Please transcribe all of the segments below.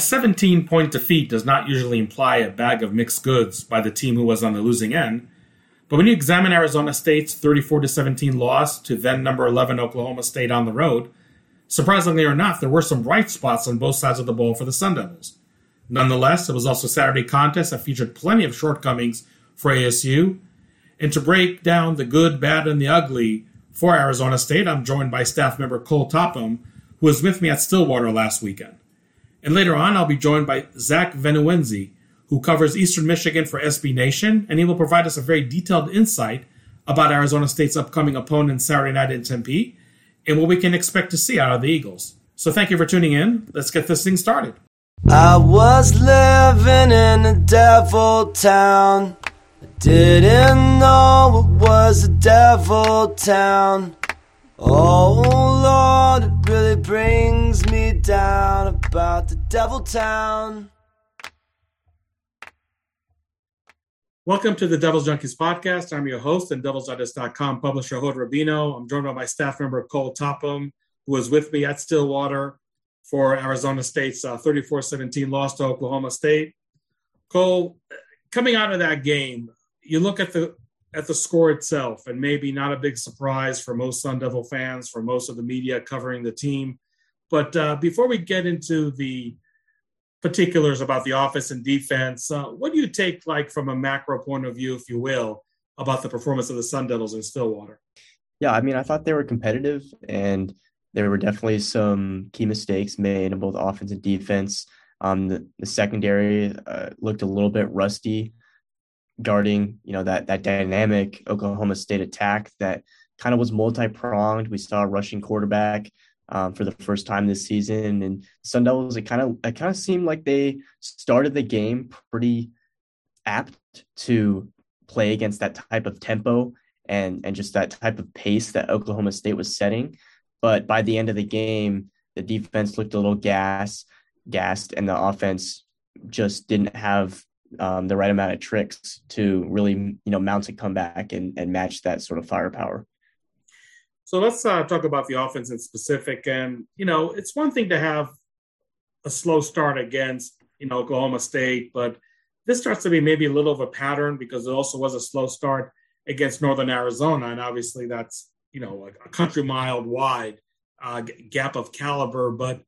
A 17 point defeat does not usually imply a bag of mixed goods by the team who was on the losing end. But when you examine Arizona State's 34 17 loss to then number 11 Oklahoma State on the road, surprisingly or not, there were some bright spots on both sides of the ball for the Sun Devils. Nonetheless, it was also a Saturday contest that featured plenty of shortcomings for ASU. And to break down the good, bad, and the ugly for Arizona State, I'm joined by staff member Cole Topham, who was with me at Stillwater last weekend. And later on, I'll be joined by Zach Venuenzi, who covers Eastern Michigan for SB Nation, and he will provide us a very detailed insight about Arizona State's upcoming opponent Saturday night in Tempe and what we can expect to see out of the Eagles. So thank you for tuning in. Let's get this thing started. I was living in a devil town. I didn't know it was a devil town. Oh Lord, it really brings me down about the devil town. Welcome to the Devil's Junkies podcast. I'm your host and DevilsDigest.com publisher, Hod Rabino. I'm joined by my staff member, Cole Topham, who was with me at Stillwater for Arizona State's 34 uh, 17 loss to Oklahoma State. Cole, coming out of that game, you look at the at the score itself, and maybe not a big surprise for most Sun Devil fans, for most of the media covering the team. But uh, before we get into the particulars about the offense and defense, uh, what do you take, like from a macro point of view, if you will, about the performance of the Sun Devils in Stillwater? Yeah, I mean, I thought they were competitive, and there were definitely some key mistakes made in both offense and defense. Um, the, the secondary uh, looked a little bit rusty guarding, you know, that that dynamic Oklahoma State attack that kind of was multi-pronged. We saw a rushing quarterback um, for the first time this season, and Sun Devils. It kind of it kind of seemed like they started the game pretty apt to play against that type of tempo and and just that type of pace that Oklahoma State was setting. But by the end of the game, the defense looked a little gas gassed, and the offense just didn't have um, the right amount of tricks to really you know mount a comeback and, and match that sort of firepower. So let's uh, talk about the offense in specific. And you know, it's one thing to have a slow start against you know Oklahoma State, but this starts to be maybe a little of a pattern because it also was a slow start against Northern Arizona, and obviously that's you know a country mile wide uh, gap of caliber, but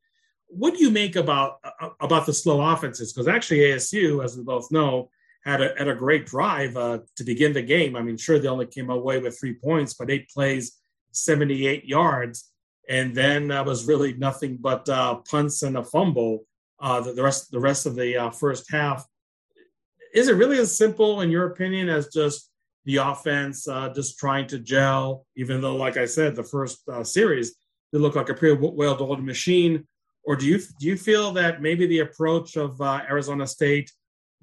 what do you make about uh, about the slow offenses? Because actually, ASU, as we both know, had a, had a great drive uh, to begin the game. I mean, sure, they only came away with three points, but eight plays, 78 yards, and then that was really nothing but uh, punts and a fumble. Uh, the, the, rest the rest of the uh, first half. Is it really as simple, in your opinion, as just the offense uh, just trying to gel? Even though, like I said, the first series they looked like a pretty well-oiled machine or do you do you feel that maybe the approach of uh, Arizona State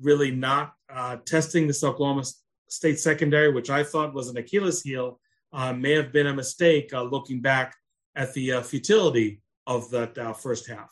really not uh, testing this Oklahoma State secondary, which I thought was an Achilles heel, uh, may have been a mistake uh, looking back at the uh, futility of that uh, first half?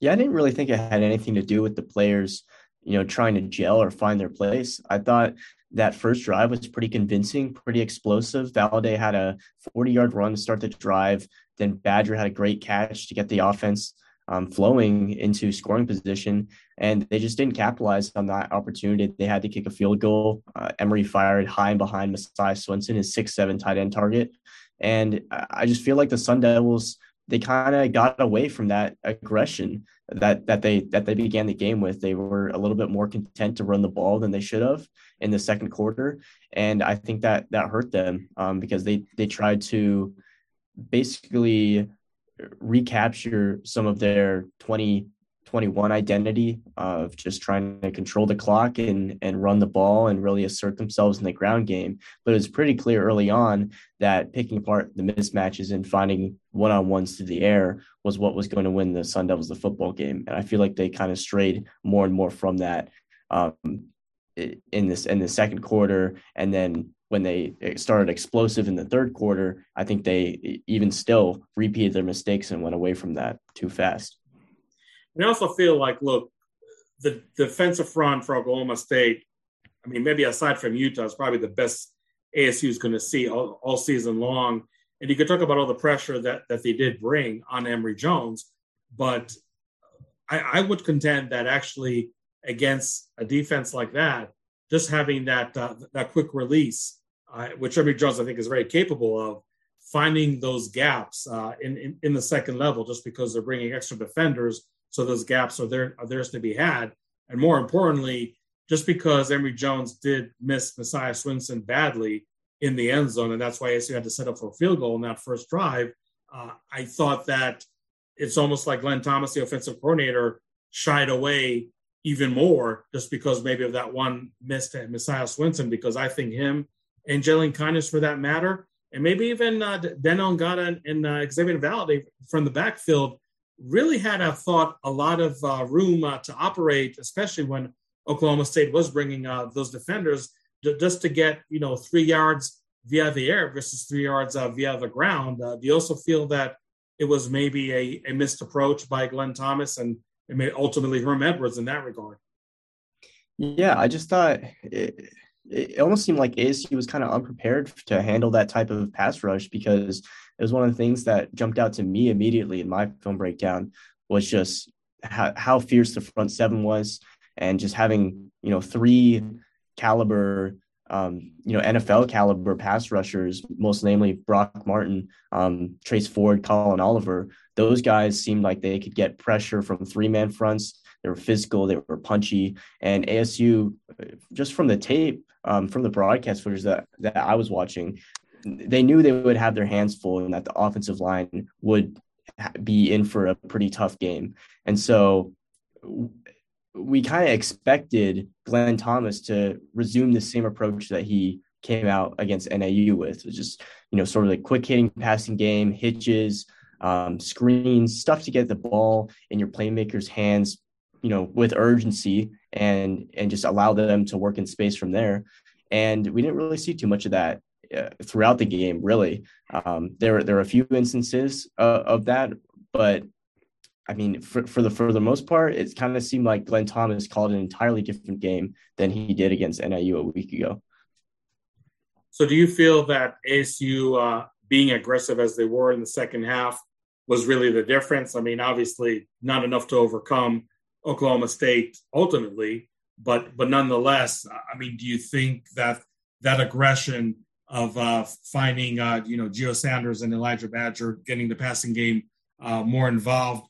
Yeah, I didn't really think it had anything to do with the players, you know, trying to gel or find their place. I thought that first drive was pretty convincing, pretty explosive. Valladay had a 40 yard run to start the drive. Then Badger had a great catch to get the offense um, flowing into scoring position, and they just didn't capitalize on that opportunity. They had to kick a field goal. Uh, Emory fired high and behind Messiah Swinson, his six seven tight end target, and I just feel like the Sun Devils they kind of got away from that aggression that that they that they began the game with. They were a little bit more content to run the ball than they should have in the second quarter, and I think that that hurt them um, because they they tried to basically recapture some of their 2021 identity of just trying to control the clock and, and run the ball and really assert themselves in the ground game. But it was pretty clear early on that picking apart the mismatches and finding one on ones through the air was what was going to win the Sun Devils the football game. And I feel like they kind of strayed more and more from that um, in this in the second quarter and then when they started explosive in the third quarter, I think they even still repeated their mistakes and went away from that too fast. And I also feel like, look, the defensive front for Oklahoma State, I mean, maybe aside from Utah, is probably the best ASU is going to see all, all season long. And you could talk about all the pressure that, that they did bring on Emory Jones, but I, I would contend that actually against a defense like that, just having that uh, that quick release, which Emory Jones I think is very capable of, finding those gaps uh, in, in, in the second level, just because they're bringing extra defenders, so those gaps are there are theirs to be had, and more importantly, just because Emory Jones did miss Messiah Swinson badly in the end zone, and that's why ASU had to set up for a field goal in that first drive. Uh, I thought that it's almost like Glenn Thomas, the offensive coordinator, shied away even more just because maybe of that one missed Messiah Swinson, because I think him and Jalen Kindness, for that matter, and maybe even uh, Daniyel Ngata and uh, Xavier Valladay from the backfield really had, I thought, a lot of uh, room uh, to operate, especially when Oklahoma State was bringing those defenders just to get, you know, three yards via the air versus three yards via the ground. do you also feel that it was maybe a, a missed approach by Glenn Thomas and, and ultimately Herm Edwards in that regard. Yeah, I just thought it almost seemed like ASU was kind of unprepared to handle that type of pass rush because it was one of the things that jumped out to me immediately in my film breakdown was just how, how fierce the front seven was and just having, you know, three caliber um, you know, NFL caliber pass rushers, most namely Brock Martin, um, Trace Ford, Collin Oliver. Those guys seemed like they could get pressure from three man fronts. They were physical, they were punchy, and ASU, just from the tape, um, from the broadcast footage that that I was watching, they knew they would have their hands full and that the offensive line would be in for a pretty tough game. And so we kind of expected Glenn Thomas to resume the same approach that he came out against NAU with, just you know, sort of like quick hitting passing game, hitches, um, screens, stuff to get the ball in your playmakers' hands, you know, with urgency and and just allow them to work in space from there. And we didn't really see too much of that uh, throughout the game. Really, um, there there are a few instances uh, of that, but I mean, for, for the for the most part, it kind of seemed like Glenn Thomas called an entirely different game than he did against NIU a week ago. So, do you feel that ASU uh, being aggressive as they were in the second half was really the difference? I mean, obviously, not enough to overcome Oklahoma State ultimately, but but nonetheless, I mean, do you think that that aggression of uh, finding uh, you know Geo Sanders and Elijah Badger getting the passing game uh, more involved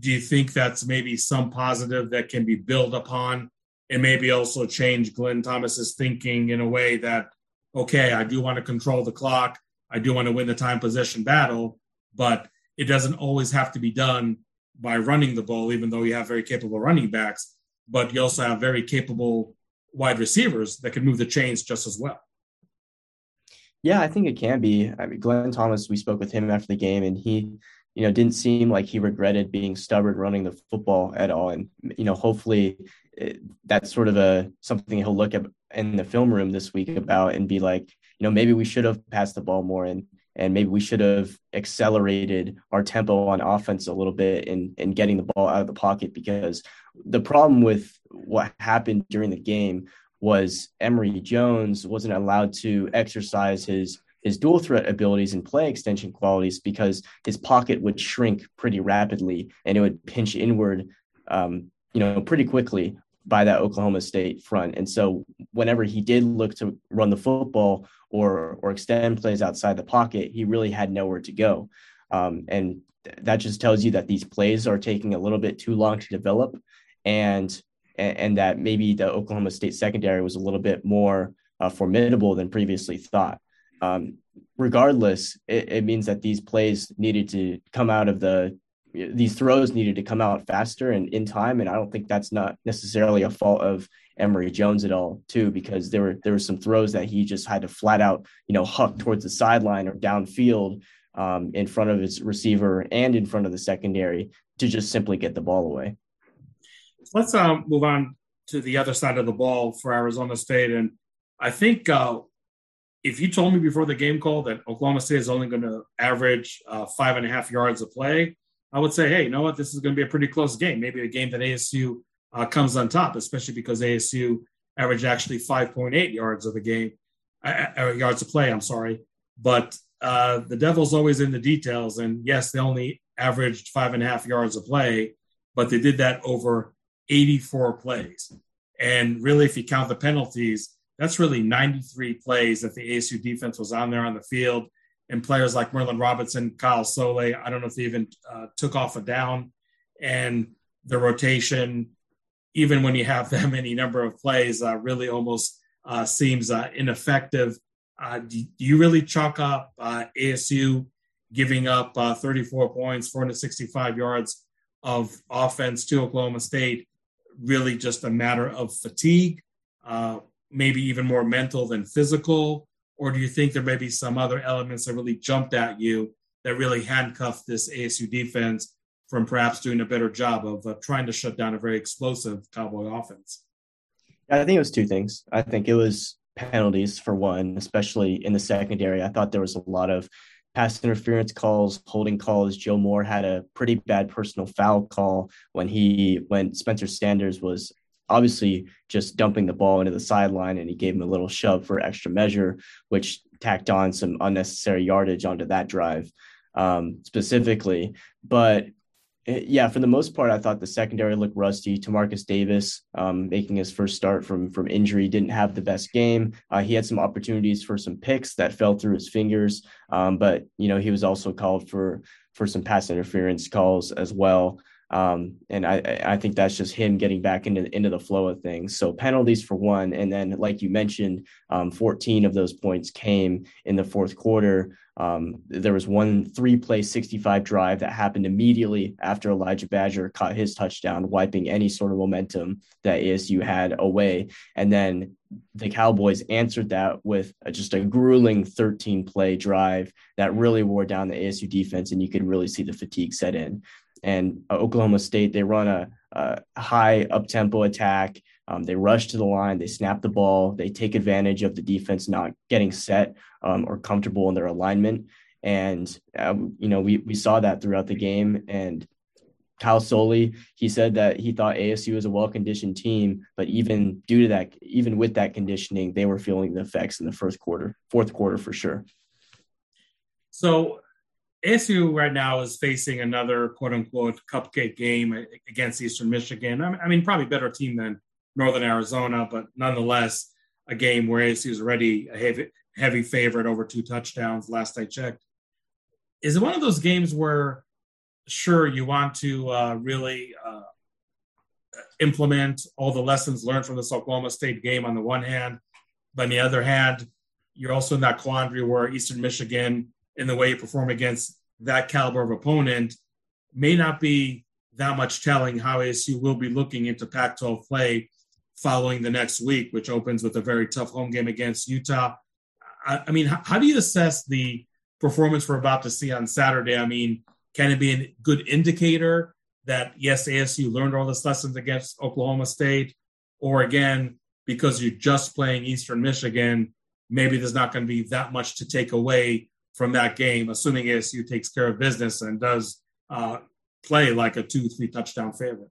do you think that's maybe some positive that can be built upon and maybe also change Glenn Thomas's thinking in a way that, okay, I do want to control the clock. I do want to win the time possession battle, but it doesn't always have to be done by running the ball, even though you have very capable running backs, but you also have very capable wide receivers that can move the chains just as well. Yeah, I think it can be. I mean, Glenn Thomas, we spoke with him after the game, and he you know, didn't seem like he regretted being stubborn running the football at all. And, you know, hopefully eh, that's sort of a something he'll look at in the film room this week about and be like, you know, maybe we should have passed the ball more and and maybe we should have accelerated our tempo on offense a little bit in in getting the ball out of the pocket because the problem with what happened during the game was Emory Jones wasn't allowed to exercise his his dual threat abilities and play extension qualities because his pocket would shrink pretty rapidly and it would pinch inward, um, you know, pretty quickly by that Oklahoma State front. And so whenever he did look to run the football or or extend plays outside the pocket, he really had nowhere to go. Um, and that just tells you that these plays are taking a little bit too long to develop and and, that maybe the Oklahoma State secondary was a little bit more uh, formidable than previously thought um, regardless, it, it, means that these plays needed to come out of the these throws needed to come out faster and in time. And I don't think that's not necessarily a fault of Emory Jones at all, too, because there were there were some throws that he just had to flat out, you know, huck towards the sideline or downfield um, in front of his receiver and in front of the secondary to just simply get the ball away. Let's um, move on to the other side of the ball for Arizona State, and I think uh, if you told me before the game call that Oklahoma State is only going to average uh, five and a half yards a play, I would say, hey, you know what? This is going to be a pretty close game. Maybe a game that ASU uh, comes on top, especially because ASU averaged actually 5.8 yards of the game, uh, uh, yards of play. I'm sorry, but uh, the devil's always in the details. And yes, they only averaged five and a half yards of play, but they did that over 84 plays. And really, if you count the penalties, that's really 93 plays that the ASU defense was on there on the field. And players like Merlin Robinson, Kyle Soelle, I don't know if they even uh, took off a down. And the rotation, even when you have that many number of plays, uh, really almost uh, seems uh, ineffective. Uh, do, you really chalk up uh, ASU giving up 34 points, 465 yards of offense to Oklahoma State really just a matter of fatigue, uh, maybe even more mental than physical? Or do you think there may be some other elements that really jumped at you that really handcuffed this ASU defense from perhaps doing a better job of uh, trying to shut down a very explosive Cowboy offense? I think it was two things. I think it was penalties for one, especially in the secondary. I thought there was a lot of pass interference calls, holding calls. Joe Moore had a pretty bad personal foul call when he when Spencer Sanders was obviously just dumping the ball into the sideline and he gave him a little shove for extra measure, which tacked on some unnecessary yardage onto that drive um, specifically. But yeah, for the most part, I thought the secondary looked rusty. Tamarcus Davis, um, making his first start from from injury, didn't have the best game. Uh, he had some opportunities for some picks that fell through his fingers, um, but you know he was also called for for some pass interference calls as well. Um, and I, I think that's just him getting back into into the flow of things. So penalties for one, and then like you mentioned, um, 14 of those points came in the fourth quarter. Um, there was one three play 65 drive that happened immediately after Elijah Badger caught his touchdown, wiping any sort of momentum that ASU had away. And then the Cowboys answered that with just a grueling 13 play drive that really wore down the ASU defense, and you could really see the fatigue set in and uh, Oklahoma State they run a, a high up tempo attack. Um, they rush to the line, they snap the ball, they take advantage of the defense not getting set um, or comfortable in their alignment. And um, you know we we saw that throughout the game. And Kyle Soelle, he said that he thought ASU was a well conditioned team, but even due to that, even with that conditioning, they were feeling the effects in the first quarter, fourth quarter for sure. So ASU right now is facing another quote unquote cupcake game against Eastern Michigan. I mean, probably better team than Northern Arizona, but nonetheless, a game where ASU is already a heavy, heavy favorite over two touchdowns last I checked. Is it one of those games where, sure, you want to uh, really uh, implement all the lessons learned from this Oklahoma State game on the one hand, but on the other hand, you're also in that quandary where Eastern Michigan in the way you perform against that caliber of opponent may not be that much telling how ASU will be looking into Pac 12 play following the next week, which opens with a very tough home game against Utah. I, I mean, how, how, do you assess the performance we're about to see on Saturday? I mean, can it be a good indicator that, yes, ASU learned all this lessons against Oklahoma State? Or again, because you're just playing Eastern Michigan, maybe there's not going to be that much to take away from that game, assuming ASU takes care of business and does uh, play like a two, three touchdown favorite.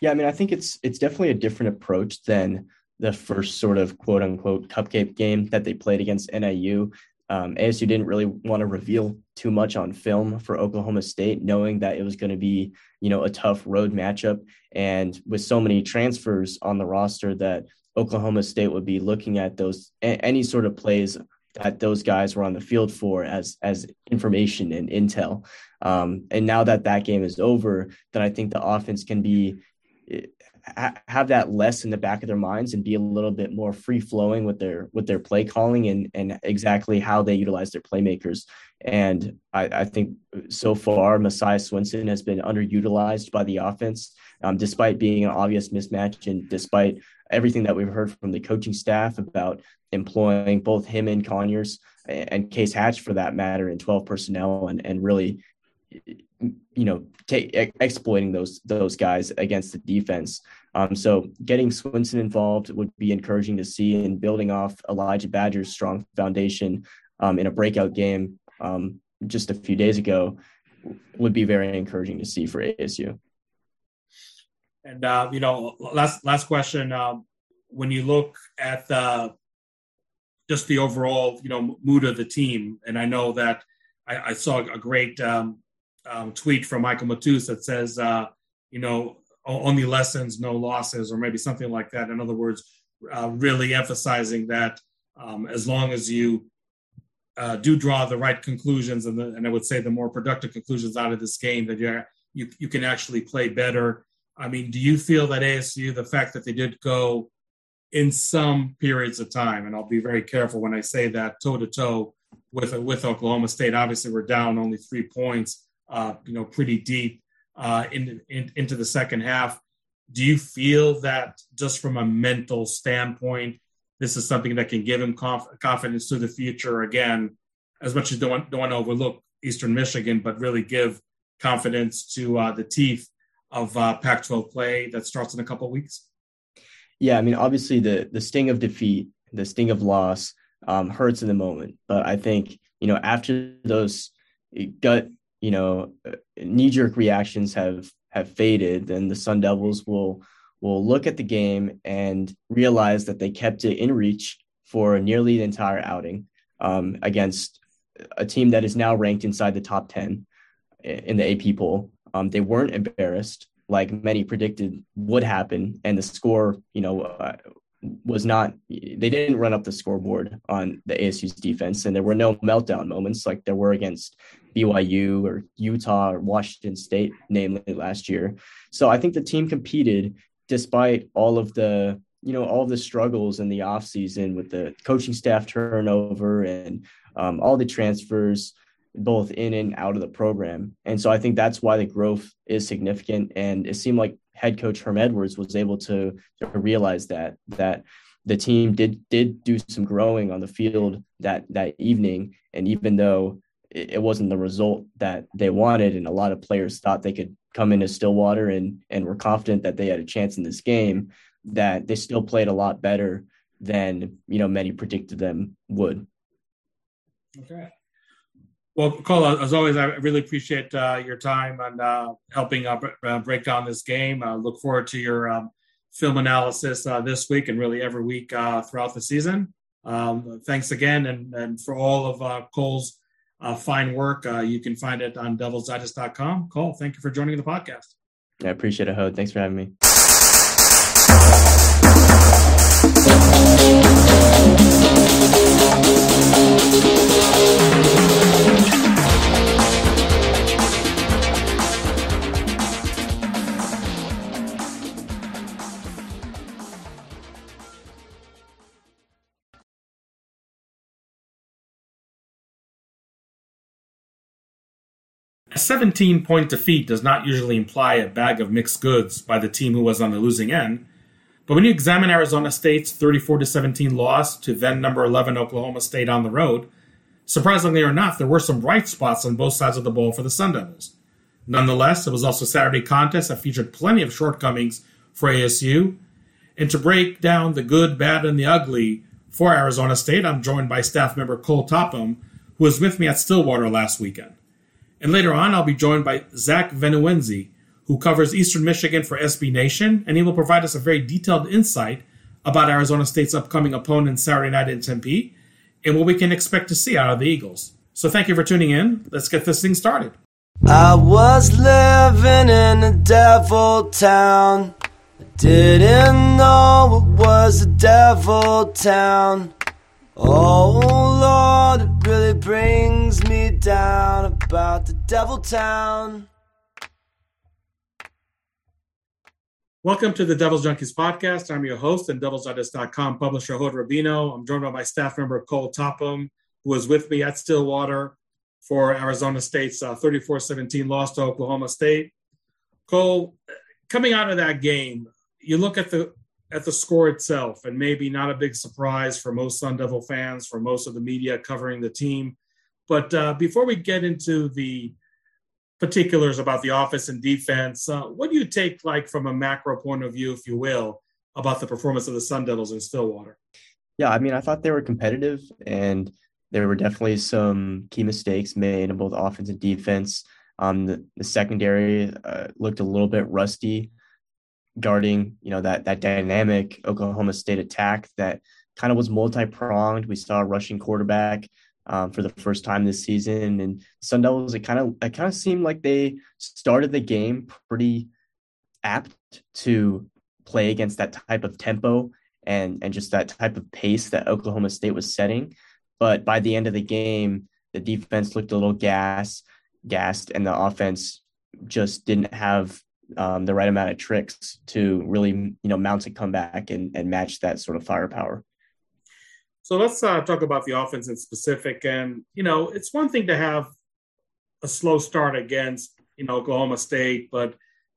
Yeah, I mean, I think it's it's definitely a different approach than the first sort of quote unquote cupcake game that they played against NIU. Um, ASU didn't really want to reveal too much on film for Oklahoma State, knowing that it was going to be, you know, a tough road matchup, and with so many transfers on the roster that Oklahoma State would be looking at those any sort of plays that those guys were on the field for as as information and intel. Um, and now that that game is over, then I think the offense can be have that less in the back of their minds and be a little bit more free flowing with their with their play calling and and exactly how they utilize their playmakers. And I, I think so far Messiah Swinson has been underutilized by the offense, um, despite being an obvious mismatch and despite everything that we've heard from the coaching staff about employing both him and Conyers and Case Hatch for that matter in 12 personnel and, and really you know take, exploiting those those guys against the defense. Um, so getting Swinson involved would be encouraging to see and building off Elijah Badger's strong foundation um, in a breakout game um, just a few days ago would be very encouraging to see for ASU. And uh, you know, last last question. Um, when you look at the just the overall you know mood of the team, and I know that I, I saw a great um, um, tweet from Michael Matus that says uh, you know, only lessons, no losses, or maybe something like that. In other words, uh, really emphasizing that um, as long as you uh, do draw the right conclusions and, the, and I would say the more productive conclusions out of this game, that you you you can actually play better. I mean, do you feel that ASU, the fact that they did go in some periods of time, and I'll be very careful when I say that toe to toe with with Oklahoma State. Obviously, we're down only three points, uh, you know, pretty deep uh, in, in, into the second half. Do you feel that just from a mental standpoint, this is something that can give him conf- confidence to the future? Again, as much as don't want, don't want to overlook Eastern Michigan, but really give confidence to uh, the teeth of uh, Pac-12 play that starts in a couple of weeks. Yeah, I mean, obviously the the sting of defeat, the sting of loss, um, hurts in the moment, but I think you know after those gut you know knee jerk reactions have have faded, then the Sun Devils will will look at the game and realize that they kept it in reach for nearly the entire outing um, against a team that is now ranked inside the top 10 in the AP poll. Um, they weren't embarrassed like many predicted would happen, and the score, you know, uh, was not. They didn't run up the scoreboard on the ASU's defense, and there were no meltdown moments like there were against BYU or Utah or Washington State, namely last year. So I think the team competed despite all of the you know all the struggles in the offseason with the coaching staff turnover and um, all the transfers both in and out of the program and so i think that's why the growth is significant and it seemed like head coach herm edwards was able to, to realize that that the team did did do some growing on the field that that evening and even though it, it wasn't the result that they wanted and a lot of players thought they could come into Stillwater and and were confident that they had a chance in this game, that they still played a lot better than you know many predicted them would. Okay. Well, Cole, as always, I really appreciate uh, your time and uh, helping uh, break down this game. I look forward to your um, film analysis uh, this week and really every week uh, throughout the season. Um, thanks again, and, and for all of uh, Cole's uh, fine work. Uh, you can find it on devilsdigest.com. Cole, thank you for joining the podcast. I appreciate it, Hode. Thanks for having me. 17 point defeat does not usually imply a bag of mixed goods by the team who was on the losing end. But when you examine Arizona State's 34 17 loss to then number 11 Oklahoma State on the road, surprisingly or not, there were some bright spots on both sides of the ball for the Sun Devils. Nonetheless, it was also a Saturday contest that featured plenty of shortcomings for ASU. And to break down the good, bad, and the ugly for Arizona State, I'm joined by staff member Cole Topham, who was with me at Stillwater last weekend. And later on, I'll be joined by Zach Venuenzi, who covers Eastern Michigan for SB Nation, and he will provide us a very detailed insight about Arizona State's upcoming opponent Saturday night in Tempe and what we can expect to see out of the Eagles. So thank you for tuning in. Let's get this thing started. I was living in a devil town. I didn't know it was a devil town. Oh Lord, it really brings me down about the Devil Town. Welcome to the Devil's Junkies podcast. I'm your host and devilsdigest.com publisher, Hod Rabino. I'm joined by my staff member, Cole Topham, who was with me at Stillwater for Arizona State's uh, 34 uh, 17 loss to Oklahoma State. Cole, coming out of that game, you look at the at the score itself, and maybe not a big surprise for most Sun Devil fans, for most of the media covering the team. But uh, before we get into the particulars about the offense and defense, uh, what do you take, like from a macro point of view, if you will, about the performance of the Sun Devils in Stillwater? Yeah, I mean, I thought they were competitive, and there were definitely some key mistakes made in both offense and defense. Um, the, the secondary uh, looked a little bit rusty guarding, you know, that that dynamic Oklahoma State attack that kind of was multi-pronged. We saw a rushing quarterback um, for the first time this season, and Sun Devils. It kind of it kind of seemed like they started the game pretty apt to play against that type of tempo and and just that type of pace that Oklahoma State was setting. But by the end of the game, the defense looked a little gas gassed, and the offense just didn't have um, the right amount of tricks to really you know mount a comeback and, and match that sort of firepower. So let's uh, talk about the offense in specific. And you know, it's one thing to have a slow start against you know Oklahoma State, but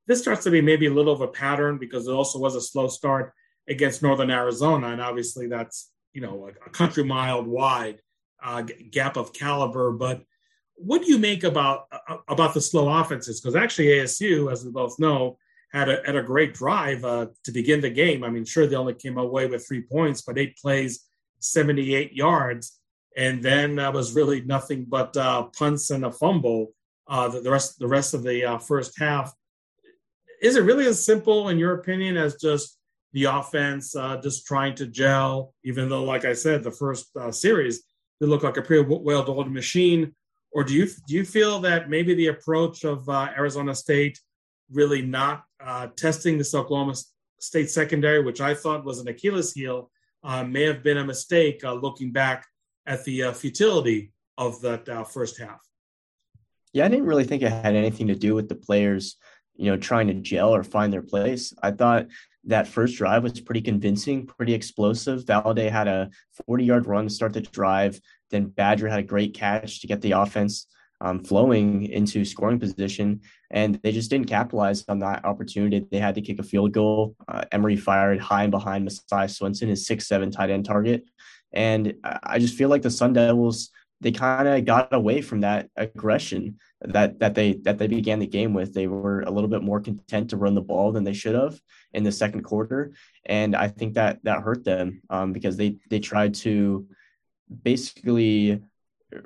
this starts to be maybe a little of a pattern because it also was a slow start against Northern Arizona, and obviously that's you know a, a country mile wide uh, gap of caliber. But what do you make about uh, about the slow offenses? Because actually ASU, as we both know, had a, had a great drive uh, to begin the game. I mean, sure they only came away with three points, but eight plays, seventy eight yards, and then that was really nothing but uh, punts and a fumble. Uh, the, the, rest the rest of the uh, first half. Is it really as simple, in your opinion, as just the offense uh, just trying to gel? Even though, like I said, the first series they look like a pretty well-oiled machine or do you do you feel that maybe the approach of uh, Arizona State really not uh, testing this Oklahoma State secondary, which I thought was an Achilles heel, uh, may have been a mistake uh, looking back at the uh, futility of that uh, first half? Yeah, I didn't really think it had anything to do with the players, you know, trying to gel or find their place. I thought that first drive was pretty convincing, pretty explosive. Valladay had a 40 yard run to start the drive. Then Badger had a great catch to get the offense um, flowing into scoring position, and they just didn't capitalize on that opportunity. They had to kick a field goal. Uh, Emory fired high and behind Messiah Swinson, his six seven tight end target, and I just feel like the Sun Devils they kind of got away from that aggression that that they that they began the game with. They were a little bit more content to run the ball than they should have in the second quarter, and I think that that hurt them um, because they they tried to basically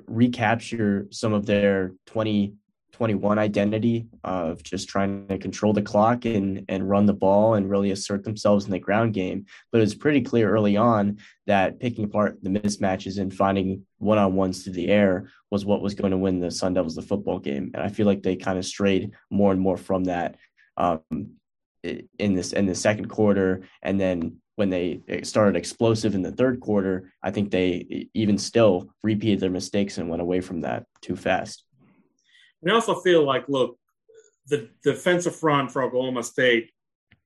recapture some of their 2021 identity of just trying to control the clock and and run the ball and really assert themselves in the ground game. But it's pretty clear early on that picking apart the mismatches and finding one-on-ones through the air was what was going to win the Sun Devils the football game. And I feel like they kind of strayed more and more from that um, in this in the second quarter, and then when they started explosive in the third quarter, I think they even still repeated their mistakes and went away from that too fast. And I also feel like, look, the defensive front for Oklahoma State,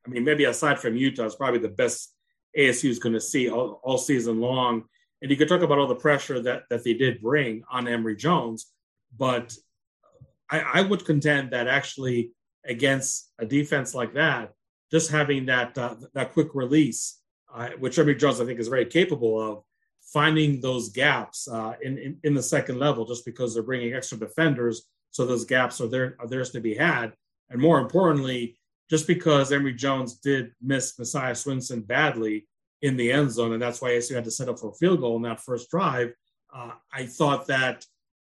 I mean, maybe aside from Utah, is probably the best ASU is going to see all, all season long. And you could talk about all the pressure that, that they did bring on Emory Jones, but I, I would contend that actually against a defense like that, just having that uh, that quick release which Emory Jones I think is very capable of finding those gaps uh, in, in, in the second level, just because they're bringing extra defenders, so those gaps are there are theirs to be had, and more importantly, just because Emory Jones did miss Messiah Swinson badly in the end zone, and that's why ASU had to set up for a field goal in that first drive. Uh, I thought that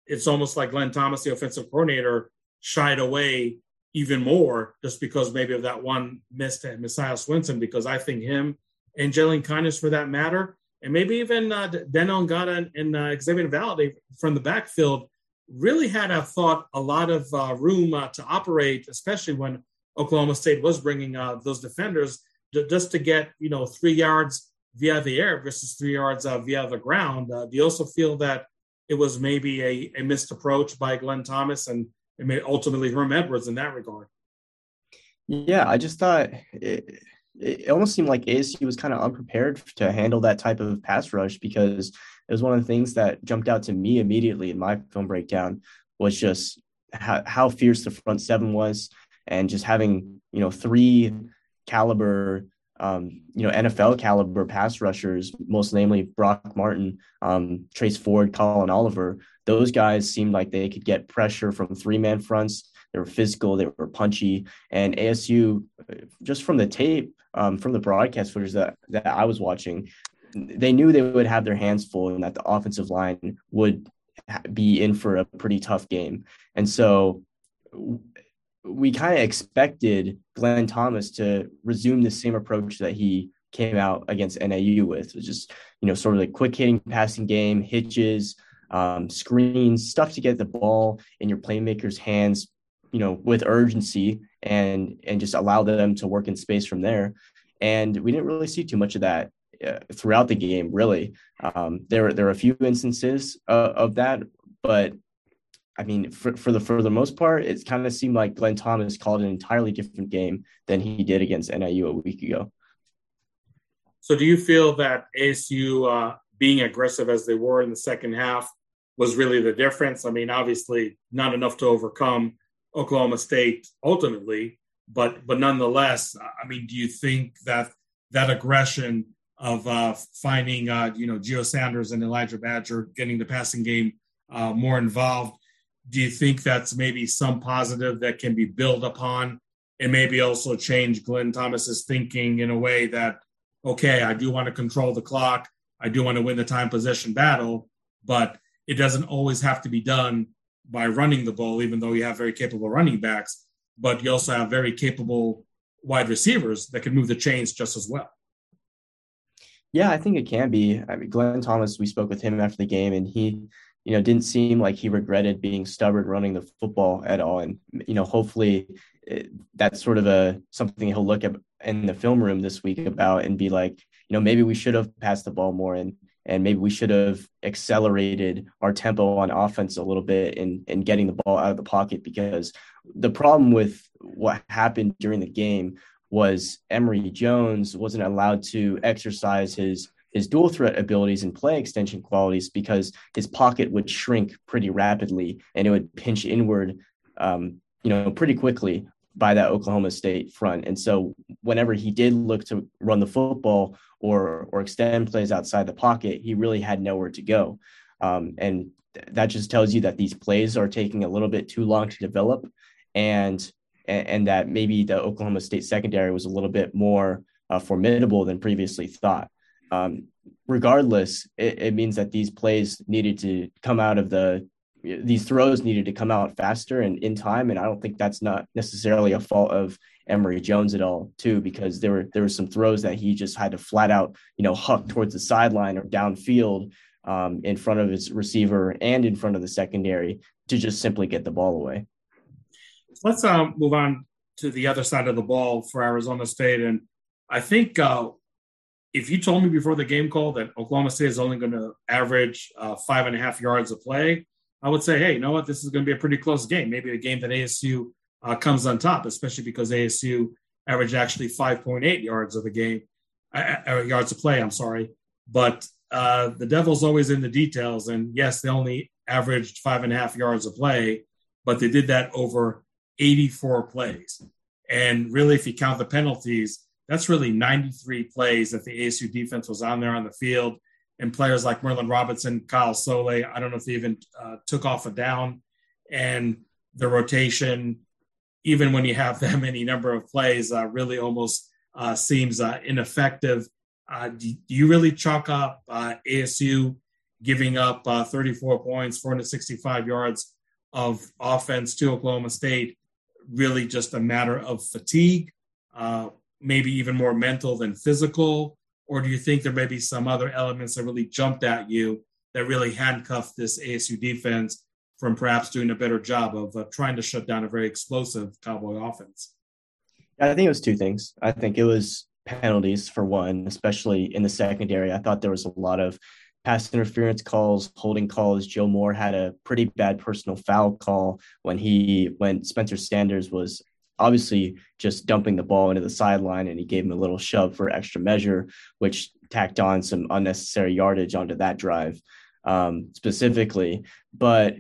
it's almost like Glenn Thomas, the offensive coordinator, shied away even more just because maybe of that one missed Messiah Swinson, because I think him and Jalen Kindness for that matter, and maybe even uh, Daniel and uh, Xavier Valladay from the backfield really had, I thought, a lot of uh, room uh, to operate, especially when Oklahoma State was bringing uh, those defenders to, just to get, you know, three yards via the air versus three yards uh, via the ground. Uh, do you also feel that it was maybe a, a missed approach by Glenn Thomas and, and ultimately Herm Edwards in that regard? Yeah, I just thought it almost seemed like ASU was kind of unprepared to handle that type of pass rush because it was one of the things that jumped out to me immediately in my film breakdown was just how, how fierce the front seven was and just having you know three caliber um, you know NFL caliber pass rushers, most namely Brock Martin, um, Trace Ford, Collin Oliver. Those guys seemed like they could get pressure from three man fronts. They were physical, they were punchy, and ASU, just from the tape, um, from the broadcast footage that that I was watching, they knew they would have their hands full and that the offensive line would be in for a pretty tough game. And so we kind of expected Glenn Thomas to resume the same approach that he came out against NAU with, which is you know sort of like quick hitting passing game, hitches, um, screens, stuff to get the ball in your playmakers' hands you know, with urgency and and just allow them to work in space from there. And we didn't really see too much of that uh, throughout the game. Really, um, there there are a few instances uh, of that, but I mean, for, for the for the most part, it kind of seemed like Glenn Thomas called an entirely different game than he did against NIU a week ago. So, do you feel that ASU uh, being aggressive as they were in the second half was really the difference? I mean, obviously, not enough to overcome Oklahoma State ultimately, but but nonetheless, I mean, do you think that that aggression of uh, finding uh, you know Geo Sanders and Elijah Badger getting the passing game uh, more involved? Do you think that's maybe some positive that can be built upon, and maybe also change Glenn Thomas's thinking in a way that okay, I do want to control the clock, I do want to win the time possession battle, but it doesn't always have to be done by running the ball, even though you have very capable running backs, but you also have very capable wide receivers that can move the chains just as well. Yeah, I think it can be. I mean, Glenn Thomas, we spoke with him after the game, and he, you know, didn't seem like he regretted being stubborn running the football at all. And you know, hopefully, it, that's sort of a something he'll look at in the film room this week about and be like, you know, maybe we should have passed the ball more and and maybe we should have accelerated our tempo on offense a little bit in in getting the ball out of the pocket because the problem with what happened during the game was Emory Jones wasn't allowed to exercise his his dual threat abilities and play extension qualities because his pocket would shrink pretty rapidly and it would pinch inward um, you know pretty quickly by that Oklahoma State front. And so whenever he did look to run the football or or extend plays outside the pocket, he really had nowhere to go. Um, and that just tells you that these plays are taking a little bit too long to develop and and, that maybe the Oklahoma State secondary was a little bit more uh, formidable than previously thought. Um, regardless, it, it means that these plays needed to come out of the these throws needed to come out faster and in time. And I don't think that's not necessarily a fault of Emory Jones at all, too, because there were there were some throws that he just had to flat out, you know, huck towards the sideline or downfield um, in front of his receiver and in front of the secondary to just simply get the ball away. Let's um, move on to the other side of the ball for Arizona State, and I think uh, if you told me before the game call that Oklahoma State is only going to average uh, five and a half yards a play, I would say, hey, you know what? This is going to be a pretty close game. Maybe a game that ASU uh, comes on top, especially because ASU averaged actually 5.8 yards of the game, uh, uh, yards of play. I'm sorry, but uh, the Devils always in the details. And yes, they only averaged five and a half yards of play, but they did that over 84 plays. And really, if you count the penalties, that's really 93 plays that the ASU defense was on there on the field and players like Merlin Robinson, Kyle Soelle. I don't know if they even uh, took off a down. And the rotation, even when you have that many number of plays, uh, really almost uh, seems uh, ineffective. Uh, do, do, you really chalk up uh, ASU giving up 34 points, 465 yards of offense to Oklahoma State, really just a matter of fatigue, maybe even more mental than physical? Or do you think there may be some other elements that really jumped at you that really handcuffed this ASU defense from perhaps doing a better job of uh, trying to shut down a very explosive Cowboy offense? I think it was two things. I think it was penalties for one, especially in the secondary. I thought there was a lot of pass interference calls, holding calls. Joe Moore had a pretty bad personal foul call when he when Spencer Sanders was obviously just dumping the ball into the sideline and he gave him a little shove for extra measure, which tacked on some unnecessary yardage onto that drive um, specifically. But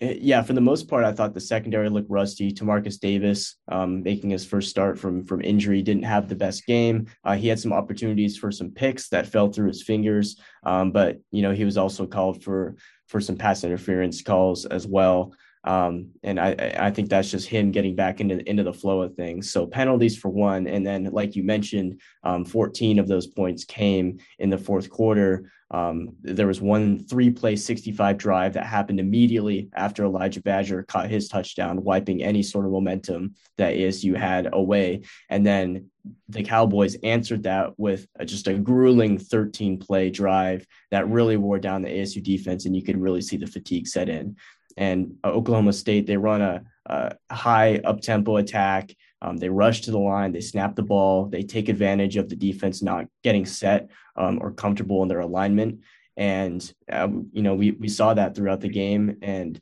eh, yeah, for the most part, I thought the secondary looked rusty. Tamarcus Davis, um, making his first start from from injury, didn't have the best game. Uh, he had some opportunities for some picks that fell through his fingers, um, but you know he was also called for for some pass interference calls as well. Um, and I, I think that's just him getting back into into the flow of things. So penalties for one, and then like you mentioned, um, 14 of those points came in the fourth quarter. Um, there was one three play 65 drive that happened immediately after Elijah Badger caught his touchdown, wiping any sort of momentum that ASU had away. And then the Cowboys answered that with a, just a grueling 13 play drive that really wore down the ASU defense, and you could really see the fatigue set in. And uh, Oklahoma State they run a, a high up tempo attack. Um, they rush to the line, they snap the ball, they take advantage of the defense not getting set um, or comfortable in their alignment. And uh, you know we we saw that throughout the game. And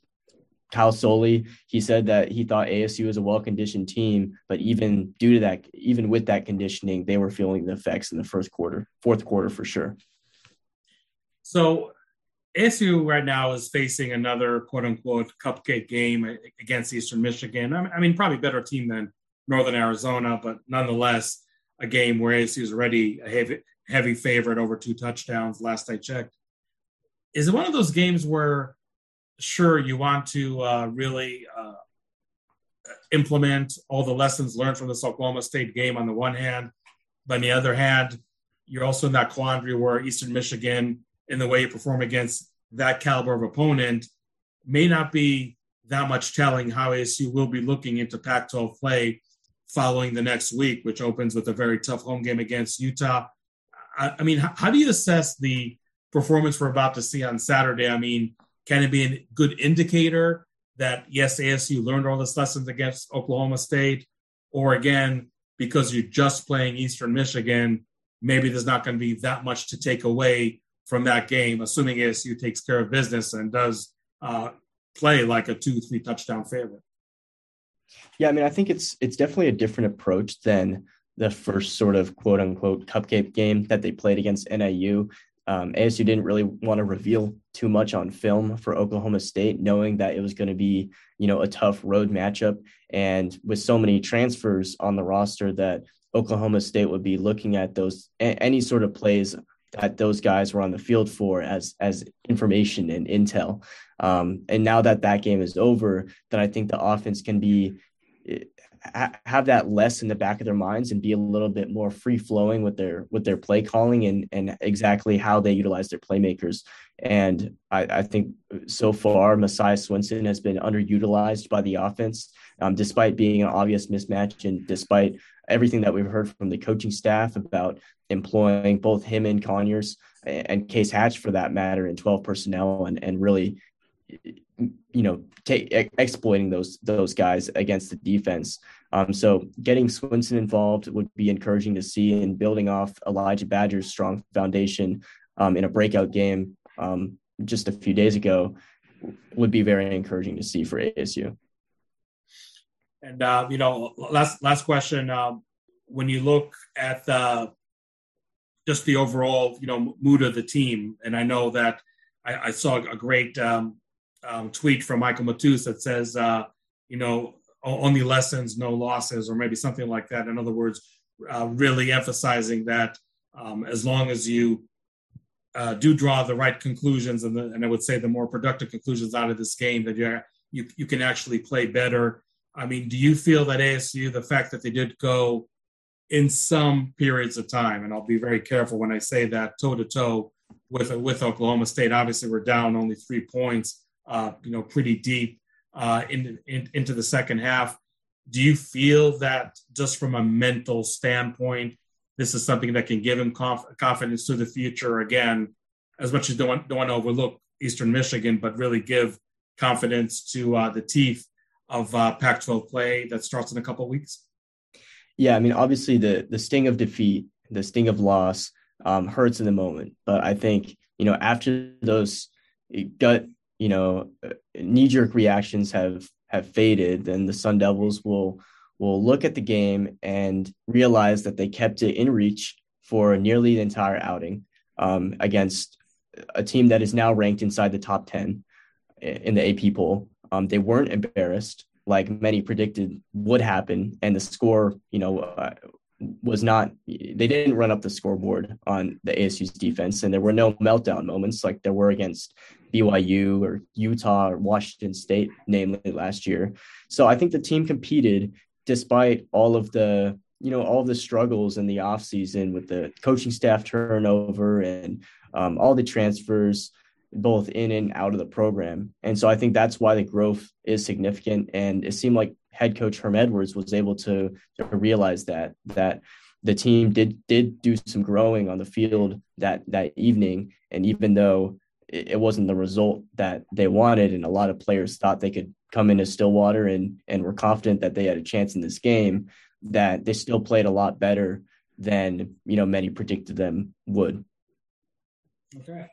Kyle Soelle, he said that he thought ASU was a well conditioned team, but even due to that, even with that conditioning, they were feeling the effects in the first quarter, fourth quarter for sure. So ASU right now is facing another quote unquote cupcake game against Eastern Michigan. I mean, probably better team than Northern Arizona, but nonetheless, a game where ASU is already a heavy, heavy favorite over two touchdowns last I checked. Is it one of those games where, sure, you want to uh, really uh, implement all the lessons learned from this Oklahoma State game on the one hand, but on the other hand, you're also in that quandary where Eastern Michigan in the way you perform against that caliber of opponent may not be that much telling how ASU will be looking into Pac 12 play following the next week, which opens with a very tough home game against Utah. I, I mean, how, how, do you assess the performance we're about to see on Saturday? I mean, can it be a good indicator that, yes, ASU learned all this lessons against Oklahoma State? Or again, because you're just playing Eastern Michigan, maybe there's not going to be that much to take away from that game, assuming ASU takes care of business and does uh, play like a two, three touchdown favorite. Yeah, I mean, I think it's it's definitely a different approach than the first sort of quote unquote cupcake game that they played against NIU. Um, ASU didn't really want to reveal too much on film for Oklahoma State, knowing that it was going to be, you know, a tough road matchup. And with so many transfers on the roster, that Oklahoma State would be looking at those any sort of plays that those guys were on the field for as as information and intel. Um, and now that that game is over, then I think the offense can be have that less in the back of their minds and be a little bit more free flowing with their with their play calling and and exactly how they utilize their playmakers. And I, I think so far Messiah Swinson has been underutilized by the offense, um, despite being an obvious mismatch and despite everything that we've heard from the coaching staff about employing both him and Conyers and Case Hatch for that matter in 12 personnel and, and really, you know, take, exploiting those those guys against the defense. Um, so getting Swinson involved would be encouraging to see and building off Elijah Badger's strong foundation um, in a breakout game um, just a few days ago would be very encouraging to see for ASU. And uh, you know, last last question. Um, when you look at the just the overall, you know, mood of the team, and I know that I, I saw a great um, um, tweet from Michael Matus that says, uh, you know, only lessons, no losses, or maybe something like that. In other words, uh, really emphasizing that um, as long as you uh, do draw the right conclusions, and, the, and I would say the more productive conclusions out of this game, that you you you can actually play better I mean, do you feel that ASU, the fact that they did go in some periods of time, and I'll be very careful when I say that toe to toe with with Oklahoma State. Obviously, we're down only three points, uh, you know, pretty deep uh, in, in, into the second half. Do you feel that just from a mental standpoint, this is something that can give him conf- confidence to the future? Again, as much as don't don't want to overlook Eastern Michigan, but really give confidence to uh, the teeth of uh, Pac-12 play that starts in a couple weeks? Yeah, I mean, obviously the the sting of defeat, the sting of loss, um, hurts in the moment. But I think you know after those gut, you know, knee jerk reactions have have faded, then the Sun Devils will will look at the game and realize that they kept it in reach for nearly the entire outing um, against a team that is now ranked inside the top ten in the AP poll. Um, they weren't embarrassed like many predicted would happen, and the score, you know, uh, was not. They didn't run up the scoreboard on the ASU's defense, and there were no meltdown moments like there were against BYU or Utah or Washington State, namely last year. So I think the team competed despite all of the you know all the struggles in the offseason with the coaching staff turnover and um, all the transfers both in and out of the program. And so I think that's why the growth is significant. And it seemed like head coach Herm Edwards was able to, to realize that that the team did did do some growing on the field that that evening. And even though it, wasn't the result that they wanted. And a lot of players thought they could come into Stillwater and and were confident that they had a chance in this game. That they still played a lot better than you know many predicted them would. Okay.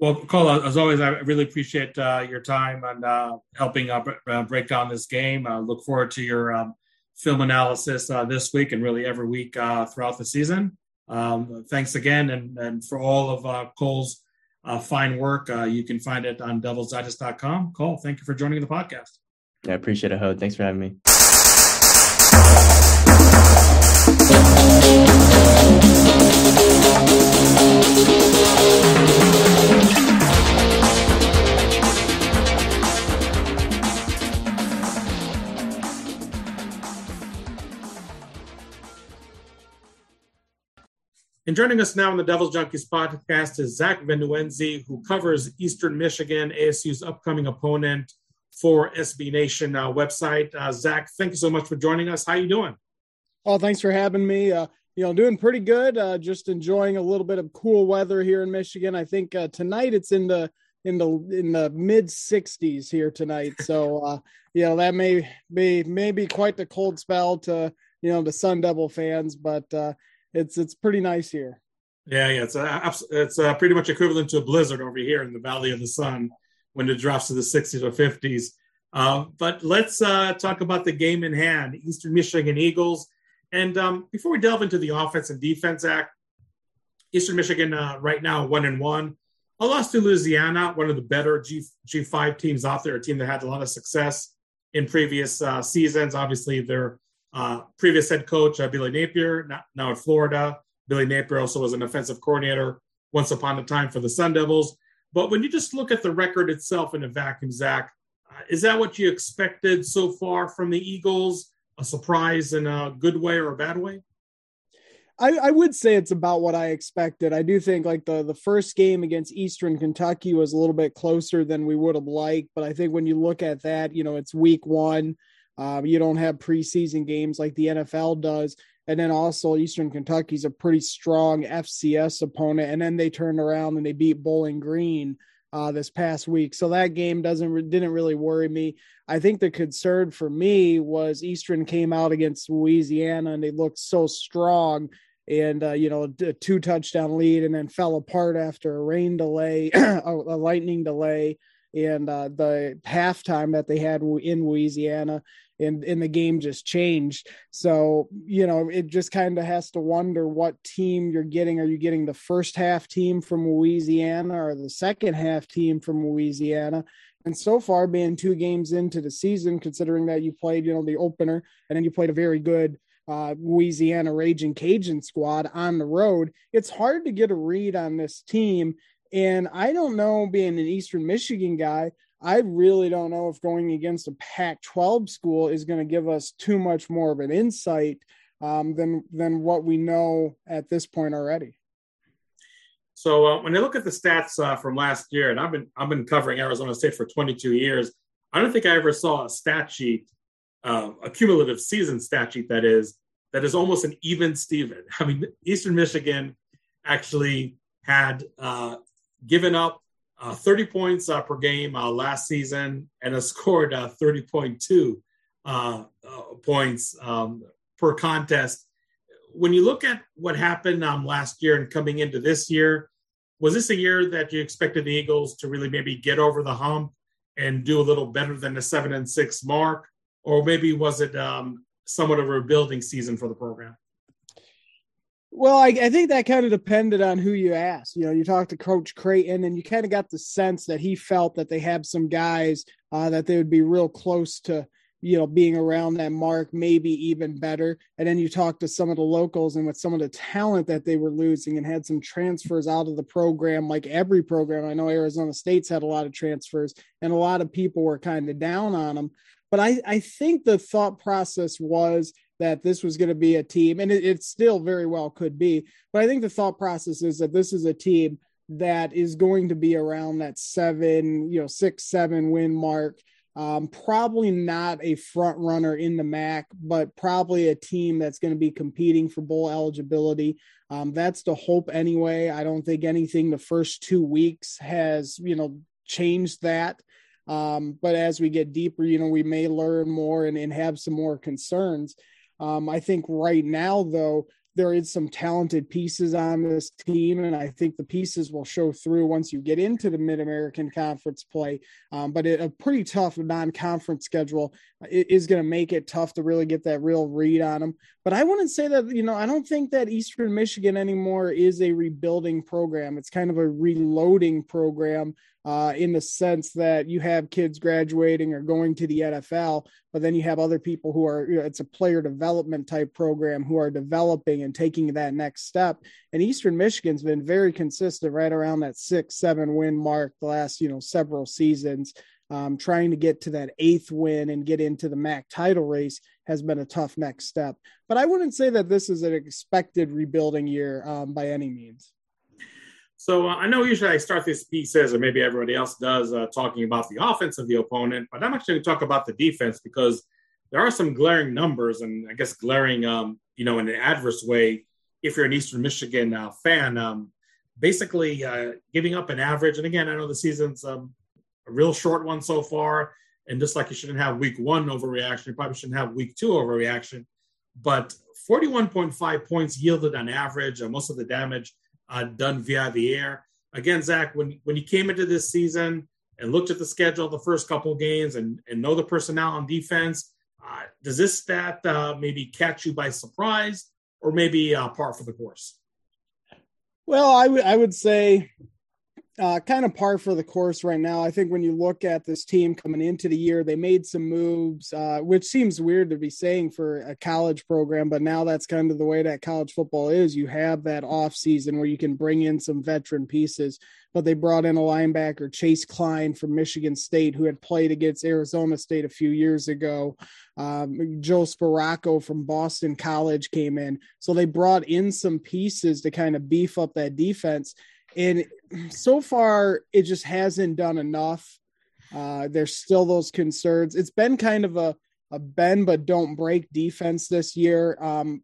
Well, Cole, as always, I really appreciate uh, your time and uh, helping uh, break down this game. I look forward to your um, film analysis uh, this week and really every week uh, throughout the season. Um, thanks again, and, and for all of uh, Cole's fine work, you can find it on devilsdigest.com. Cole, thank you for joining the podcast. I appreciate it, Hod. Thanks for having me. And joining us now on the Devil's Junkies podcast is Zach Venuenzi, who covers Eastern Michigan, ASU's upcoming opponent for SB Nation uh, website. Uh, Zach, thank you so much for joining us. How are you doing? Oh, thanks for having me. Uh, you know, doing pretty good. Uh, just enjoying a little bit of cool weather here in Michigan. I think uh, tonight it's in the in the in the mid 60s here tonight. So, uh, you know, that may be maybe quite the cold spell to you know the Sun Devil fans, but it's it's pretty nice here. Yeah, yeah, it's a, it's a pretty much equivalent to a blizzard over here in the Valley of the Sun when it drops to the 60s or 50s. Uh, but let's uh, talk about the game in hand, Eastern Michigan Eagles. And um, before we delve into the offense and defense act, Eastern Michigan uh, right now one and one. I lost to Louisiana, one of the better G G5 teams out there, a team that had a lot of success in previous uh, seasons. Obviously, their uh, previous head coach, uh, Billy Napier, now in Florida. Billy Napier also was an offensive coordinator once upon a time for the Sun Devils. But when you just look at the record itself in a vacuum, Zach, uh, is that what you expected so far from the Eagles? A surprise in a good way or a bad way? I, I, would say it's about what I expected. I do think like the the first game against Eastern Kentucky was a little bit closer than we would have liked, but I think when you look at that, you know, it's week one. Um, you don't have preseason games like the NFL does. And then also Eastern Kentucky's a pretty strong FCS opponent. And then they turned around and they beat Bowling Green uh, this past week. So that game doesn't didn't really worry me. I think the concern for me was Eastern came out against Louisiana and they looked so strong and uh, you know a two touchdown lead and then fell apart after a rain delay, a lightning delay, and uh, the halftime that they had in Louisiana and, and the game just changed. So, you know, it just kind of has to wonder what team you're getting. Are you getting the first half team from Louisiana or the second half team from Louisiana? And so far, being two games into the season, considering that you played, you know, the opener and then you played a very good uh, Louisiana Raging Cajun squad on the road, it's hard to get a read on this team. And I don't know, being an Eastern Michigan guy, I really don't know if going against a Pac 12 school is going to give us too much more of an insight um, than, than what we know at this point already. So uh, when I look at the stats uh, from last year, and I've been I've been covering Arizona State for 22 years, I don't think I ever saw a stat sheet, uh, a cumulative season stat sheet that is that is almost an even Steven. I mean, Eastern Michigan actually had uh, given up uh, 30 points uh, per game uh, last season and has scored uh, 30.2 uh, uh, points um, per contest. When you look at what happened um, last year and coming into this year, was this a year that you expected the Eagles to really maybe get over the hump and do a little better than the seven and six mark, or maybe was it um, somewhat of a rebuilding season for the program? Well, I, I, think that kind of depended on who you asked. You know, you talked to Coach Creighton, and you kind of got the sense that he felt that they had some guys uh, that they would be real close to, you know, being around that mark, maybe even better. And then you talked to some of the locals, and with some of the talent that they were losing, and had some transfers out of the program, like every program. I know Arizona State's had a lot of transfers, and a lot of people were kind of down on them. But I, I think the thought process was that this was going to be a team, and it, it still very well could be. But I think the thought process is that this is a team that is going to be around that seven, you know, six, seven win mark. Um, probably not a front runner in the MAC, but probably a team that's going to be competing for bowl eligibility. Um, that's the hope anyway. I don't think anything the first two weeks has, you know, changed that. Um, but as we get deeper, you know, we may learn more and, and have some more concerns. Um, I think right now, though, there is some talented pieces on this team, and I think the pieces will show through once you get into the Mid American Conference play. Um, but it, a pretty tough non conference schedule is going to make it tough to really get that real read on them. But I wouldn't say that, you know, I don't think that Eastern Michigan anymore is a rebuilding program. It's kind of a reloading program uh, in the sense that you have kids graduating or going to the NFL, but then you have other people who are, you know, it's a player development type program who are developing and taking that next step. And Eastern Michigan's been very consistent right around that six, seven win mark the last, you know, several seasons. Um, trying to get to that eighth win and get into the MAC title race has been a tough next step. But I wouldn't say that this is an expected rebuilding year um, by any means. So uh, I know usually I start these pieces, or maybe everybody else does, uh, talking about the offense of the opponent, but I'm actually going to talk about the defense because there are some glaring numbers, and I guess glaring, um, you know, in an adverse way. If you're an Eastern Michigan uh, fan, um, basically uh, giving up an average, and again, I know the season's um, a real short one so far, and just like you shouldn't have Week One overreaction, you probably shouldn't have Week Two overreaction. But 41.5 points yielded on average, most of the damage uh, done via the air. Again, Zach, when when you came into this season and looked at the schedule the first couple games and and know the personnel on defense, uh, does this stat uh, maybe catch you by surprise or maybe uh, par for the course? Well, I would I would say uh, kind of par for the course right now. I think when you look at this team coming into the year, they made some moves, uh, which seems weird to be saying for a college program, but now that's kind of the way that college football is. You have that off season where you can bring in some veteran pieces, but they brought in a linebacker, Chase Kline from Michigan State, who had played against Arizona State a few years ago. Um, Joe Sparacio from Boston College came in. So they brought in some pieces to kind of beef up that defense and so far it just hasn't done enough. Uh, there's still those concerns. It's been kind of a a bend but don't break defense this year, um,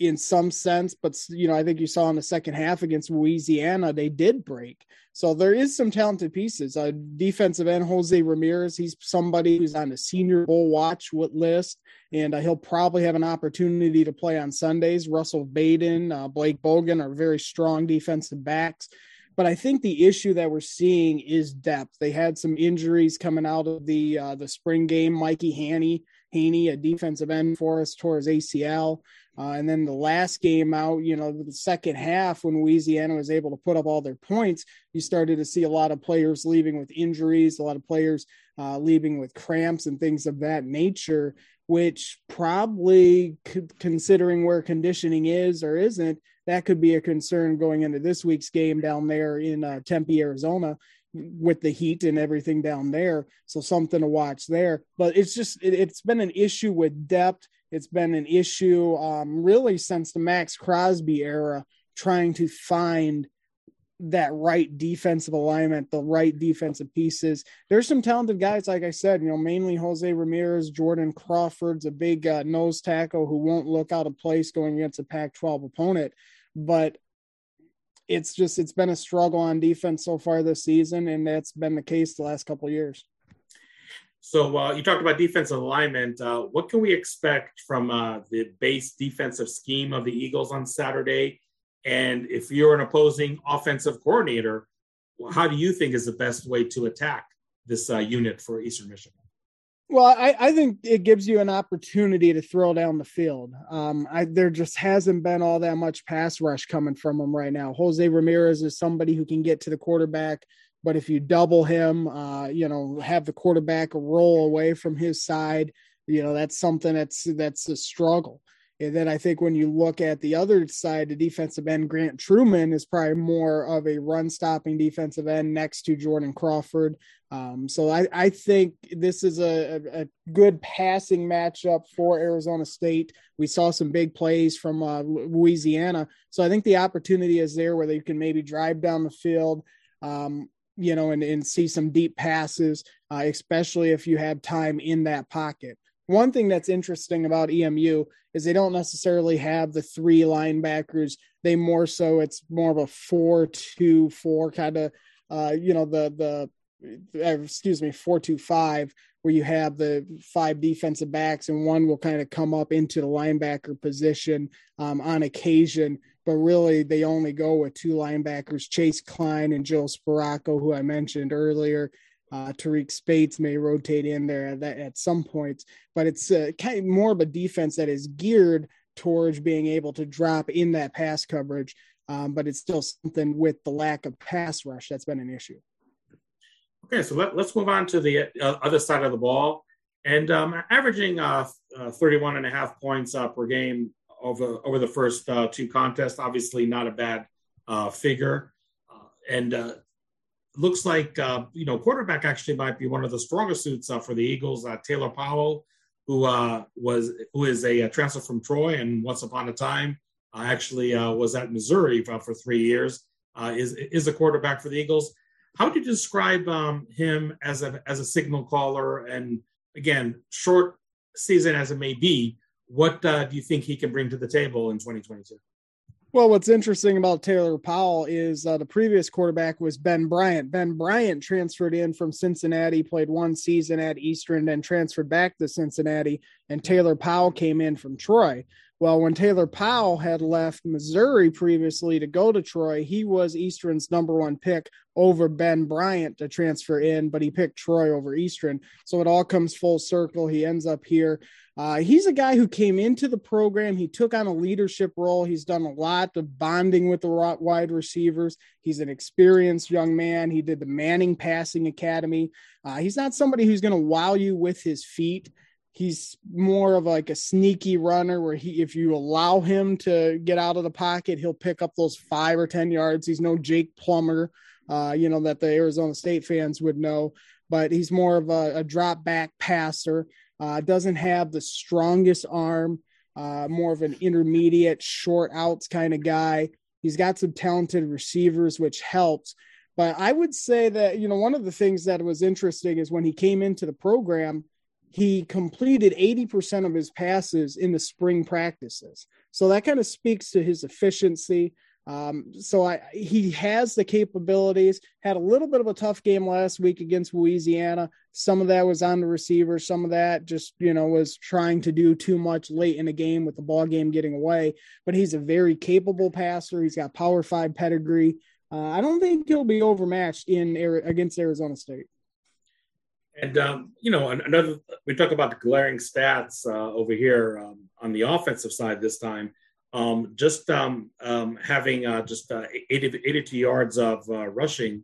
in some sense. But you know, I think you saw in the second half against Louisiana they did break. So there is some talented pieces. Uh, defensive end Jose Ramirez, he's somebody who's on the Senior Bowl watch list, and uh, he'll probably have an opportunity to play on Sundays. Russell Baden, uh, Blake Bogan are very strong defensive backs. But I think the issue that we're seeing is depth. They had some injuries coming out of the uh, the spring game. Mikey Haney, Haney, a defensive end for us, tore his ACL. Uh, and then the last game out, you know, the second half when Louisiana was able to put up all their points, you started to see a lot of players leaving with injuries, a lot of players uh, leaving with cramps and things of that nature, which probably, considering where conditioning is or isn't, that could be a concern going into this week's game down there in uh, Tempe, Arizona with the heat and everything down there. So something to watch there. But it's just it, has been an issue with depth. It's been an issue um, really since the Maxx Crosby era, trying to find that right defensive alignment, the right defensive pieces. There's some talented guys, like I said, you know, mainly Jose Ramirez, Jordan Crawford's a big uh, nose tackle who won't look out of place going against a Pac 12 opponent. But it's just, it's been a struggle on defense so far this season, and that's been the case the last couple years. So uh, you talked about defensive alignment. Uh, what can we expect from uh, the base defensive scheme of the Eagles on Saturday? And if you're an opposing offensive coordinator, how do you think is the best way to attack this uh, unit for Eastern Michigan? Well, I, I, think it gives you an opportunity to throw down the field. Um, I, there just hasn't been all that much pass rush coming from them right now. Jose Ramirez is somebody who can get to the quarterback, but if you double him, uh, you know, have the quarterback roll away from his side, you know, that's something that's that's a struggle. And then I think when you look at the other side, the defensive end, Grant Truman is probably more of a run stopping defensive end next to Jordan Crawford. Um, so I, I, think this is a, a, good passing matchup for Arizona State. We saw some big plays from uh, Louisiana. So I think the opportunity is there where they can maybe drive down the field. Um, you know, and, and see some deep passes, uh, especially if you have time in that pocket. One thing that's interesting about EMU is they don't necessarily have the three linebackers. They more so it's more of a four two four kind of uh, you know the the uh, excuse me four two five where you have the five defensive backs and one will kind of come up into the linebacker position um, on occasion but really they only go with two linebackers chase Kline and joe Sparacio, who i mentioned earlier uh, Tariq Spates may rotate in there at, that, at some points, but it's uh, kind of more of a defense that is geared towards being able to drop in that pass coverage. Um, but it's still something with the lack of pass rush that's been an issue. Okay, so let, us move on to the uh, other side of the ball. And um, averaging uh, uh, 31 and a half points uh, per game over, over the first uh, two contests, obviously not a bad uh, figure. and looks like uh, you know quarterback actually might be one of the stronger suits uh, for the Eagles. Uh, Taylor Powell, who uh, was who is a, transfer from Troy and once upon a time uh, actually uh, was at Missouri for, for three years, is is a quarterback for the Eagles. How would you describe um, him as a as a signal caller? And again, short season as it may be, what do you think he can bring to the table in 2022? Well, what's interesting about Taylor Powell is uh, the previous quarterback was Ben Bryant. Ben Bryant transferred in from Cincinnati, played one season at Eastern, then transferred back to Cincinnati, and Taylor Powell came in from Troy. Well, when Taylor Powell had left Missouri previously to go to Troy, he was Eastern's number one pick over Ben Bryant to transfer in, but he picked Troy over Eastern. So it all comes full circle. He ends up here. Uh, he's a guy who came into the program. He took on a leadership role. He's done a lot of bonding with the wide receivers. He's an experienced young man. He did the Manning Passing Academy. Uh, he's not somebody who's going to wow you with his feet. He's more of like a sneaky runner where he, if you allow him to get out of the pocket, he'll pick up those five or 10 yards. He's no Jake Plummer, uh, you know, that the Arizona State fans would know, but he's more of a, a drop back passer. Uh, doesn't have the strongest arm, uh, more of an intermediate, short outs kind of guy. He's got some talented receivers, which helps. But I would say that, you know, one of the things that was interesting is when he came into the program, he completed 80% of his passes in the spring practices. So that kind of speaks to his efficiency. Um, so I, he has the capabilities. Had a little bit of a tough game last week against Louisiana. Some of that was on the receiver. Some of that just you know was trying to do too much late in the game with the ball game getting away. But he's a very capable passer. He's got Power Five pedigree. Uh, I don't think he'll be overmatched in against Arizona State. And um, you know, another we talk about the glaring stats uh, over here um, on the offensive side this time um, just um, um, having uh, just uh, 80, 82 yards of uh, rushing,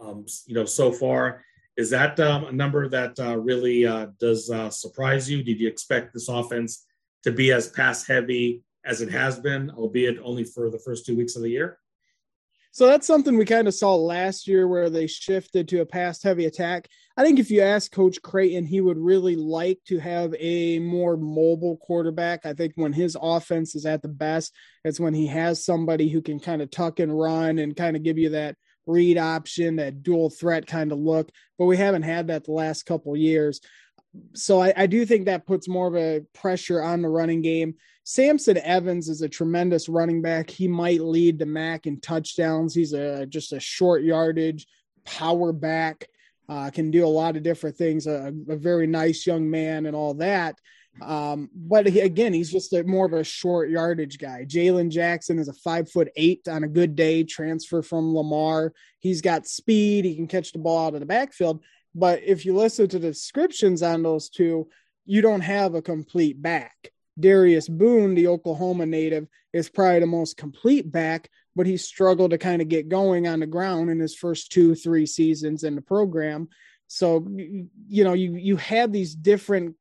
um, you know, so far. Is that um, a number that uh, really uh, does uh, surprise you? Did you expect this offense to be as pass heavy as it has been, albeit only for the first two weeks of the year? So that's something we kind of saw last year where they shifted to a pass heavy attack. I think if you ask Coach Creighton, he would really like to have a more mobile quarterback. I think when his offense is at the best, it's when he has somebody who can kind of tuck and run and kind of give you that read option, that dual threat kind of look. But we haven't had that the last couple years. So I, I do think that puts more of a pressure on the running game. Samson Evans is a tremendous running back. He might lead the MAC in touchdowns. He's a just a short yardage power back. Uh, can do a lot of different things. A, a, very nice young man and all that. Um, but he, again, he's just a, more of a short yardage guy. Jalen Jackson is a five foot eight on a good day, transfer from Lamar. He's got speed. He can catch the ball out of the backfield. But if you listen to the descriptions on those two, you don't have a complete back. Darius Boone, the Oklahoma native, is probably the most complete back, but he struggled to kind of get going on the ground in his first two, three seasons in the program. So, you know, you you have these different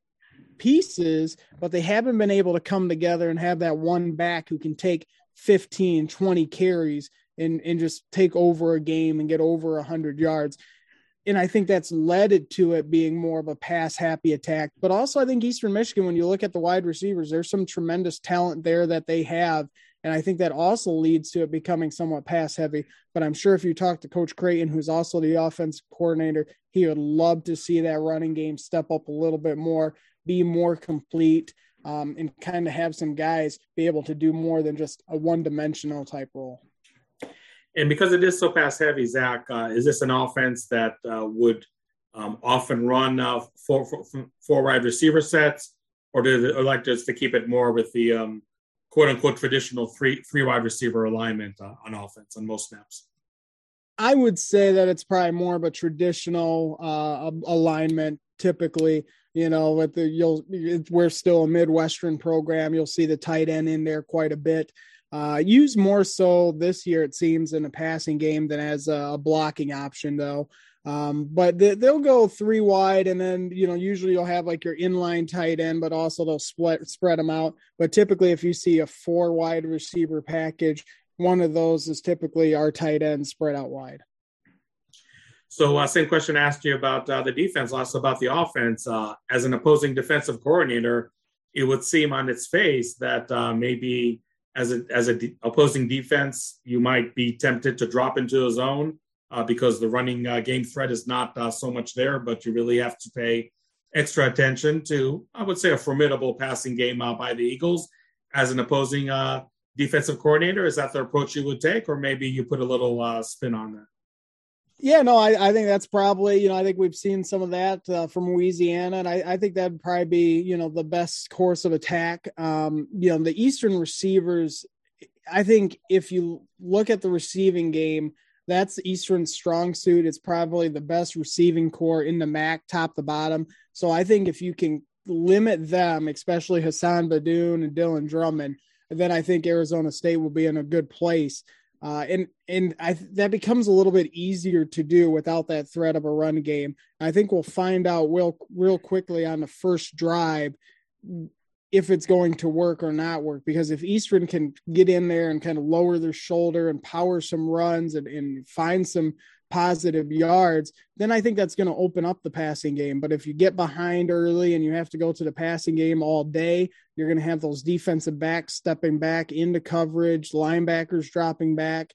pieces, but they haven't been able to come together and have that one back who can take 15, 20 carries and, and just take over a game and get over 100 yards and I think that's led to it being more of a pass happy attack. But also, I think Eastern Michigan, when you look at the wide receivers, there's some tremendous talent there that they have. And I think that also leads to it becoming somewhat pass heavy. But I'm sure if you talk to Coach Creighton, who's also the offense coordinator, he would love to see that running game step up a little bit more, be more complete, um, and kind of have some guys be able to do more than just a one dimensional type role. And because it is so pass heavy, Zach, uh, is this an offense that uh, would um, often run uh, four, four, four wide receiver sets, or do they like just to keep it more with the um, quote unquote traditional three three wide receiver alignment uh, on offense on most snaps? I would say that it's probably more of a traditional uh, alignment. Typically, you know, with the you'll we're still a Midwestern program. You'll see the tight end in there quite a bit. Uh, used more so this year, it seems, in a passing game than as a blocking option, though. Um, but they, will go three wide, and then you know usually you'll have like your inline tight end, but also they'll split spread them out. But typically, if you see a four wide receiver package, one of those is typically our tight end spread out wide. So, uh, same question I asked you about uh, the defense, also about the offense. Uh, as an opposing defensive coordinator, it would seem on its face that uh, maybe as a as a de- opposing defense, you might be tempted to drop into a zone uh, because the running uh, game threat is not uh, so much there. But you really have to pay extra attention to, I would say, a formidable passing game uh, by the Eagles as an opposing uh, defensive coordinator. Is that the approach you would take, or maybe you put a little uh, spin on that? Yeah, no, I, I think that's probably, you know, I think we've seen some of that uh, from Louisiana, and I, I think that'd probably be, you know, the best course of attack. Um, you know, the Eastern receivers, I think if you look at the receiving game, that's Eastern's strong suit. It's probably the best receiving corps in the MAC, top to bottom. So I think if you can limit them, especially Hassan Beydoun and Dylan Drummond, then I think Arizona State will be in a good place. Uh, and and I, that becomes a little bit easier to do without that threat of a run game. I think we'll find out real real quickly on the first drive if it's going to work or not work. Because if Eastern can get in there and kind of lower their shoulder and power some runs and, and find some positive yards, then I think that's going to open up the passing game. But if you get behind early and you have to go to the passing game all day, you're going to have those defensive backs stepping back into coverage, linebackers dropping back,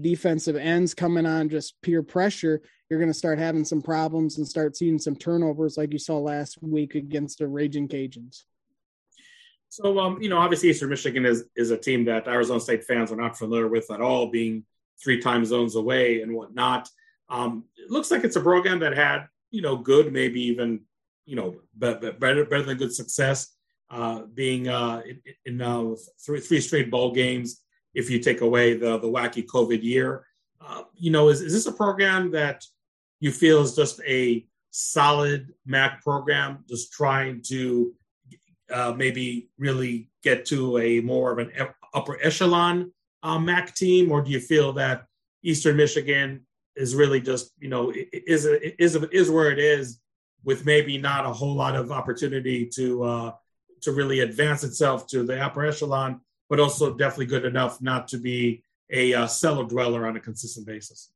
defensive ends coming on just peer pressure. You're going to start having some problems and start seeing some turnovers like you saw last week against the Raging Cajuns. So, um, you know, obviously Eastern Michigan is is a team that Arizona State fans are not familiar with at all, being three time zones away and whatnot. Um, it looks like it's a program that had, you know, good, maybe even, you know, better, better than good success, uh, being uh, in, in uh, three, three straight bowl games. If you take away the the wacky COVID year, uh, you know, is, is this a program that you feel is just a solid MAC program, just trying to uh, maybe really get to a more of an upper echelon uh, MAC team, or do you feel that Eastern Michigan is really just you know is is is where it is with maybe not a whole lot of opportunity to uh, to really advance itself to the upper echelon, but also definitely good enough not to be a uh, cellar dweller on a consistent basis.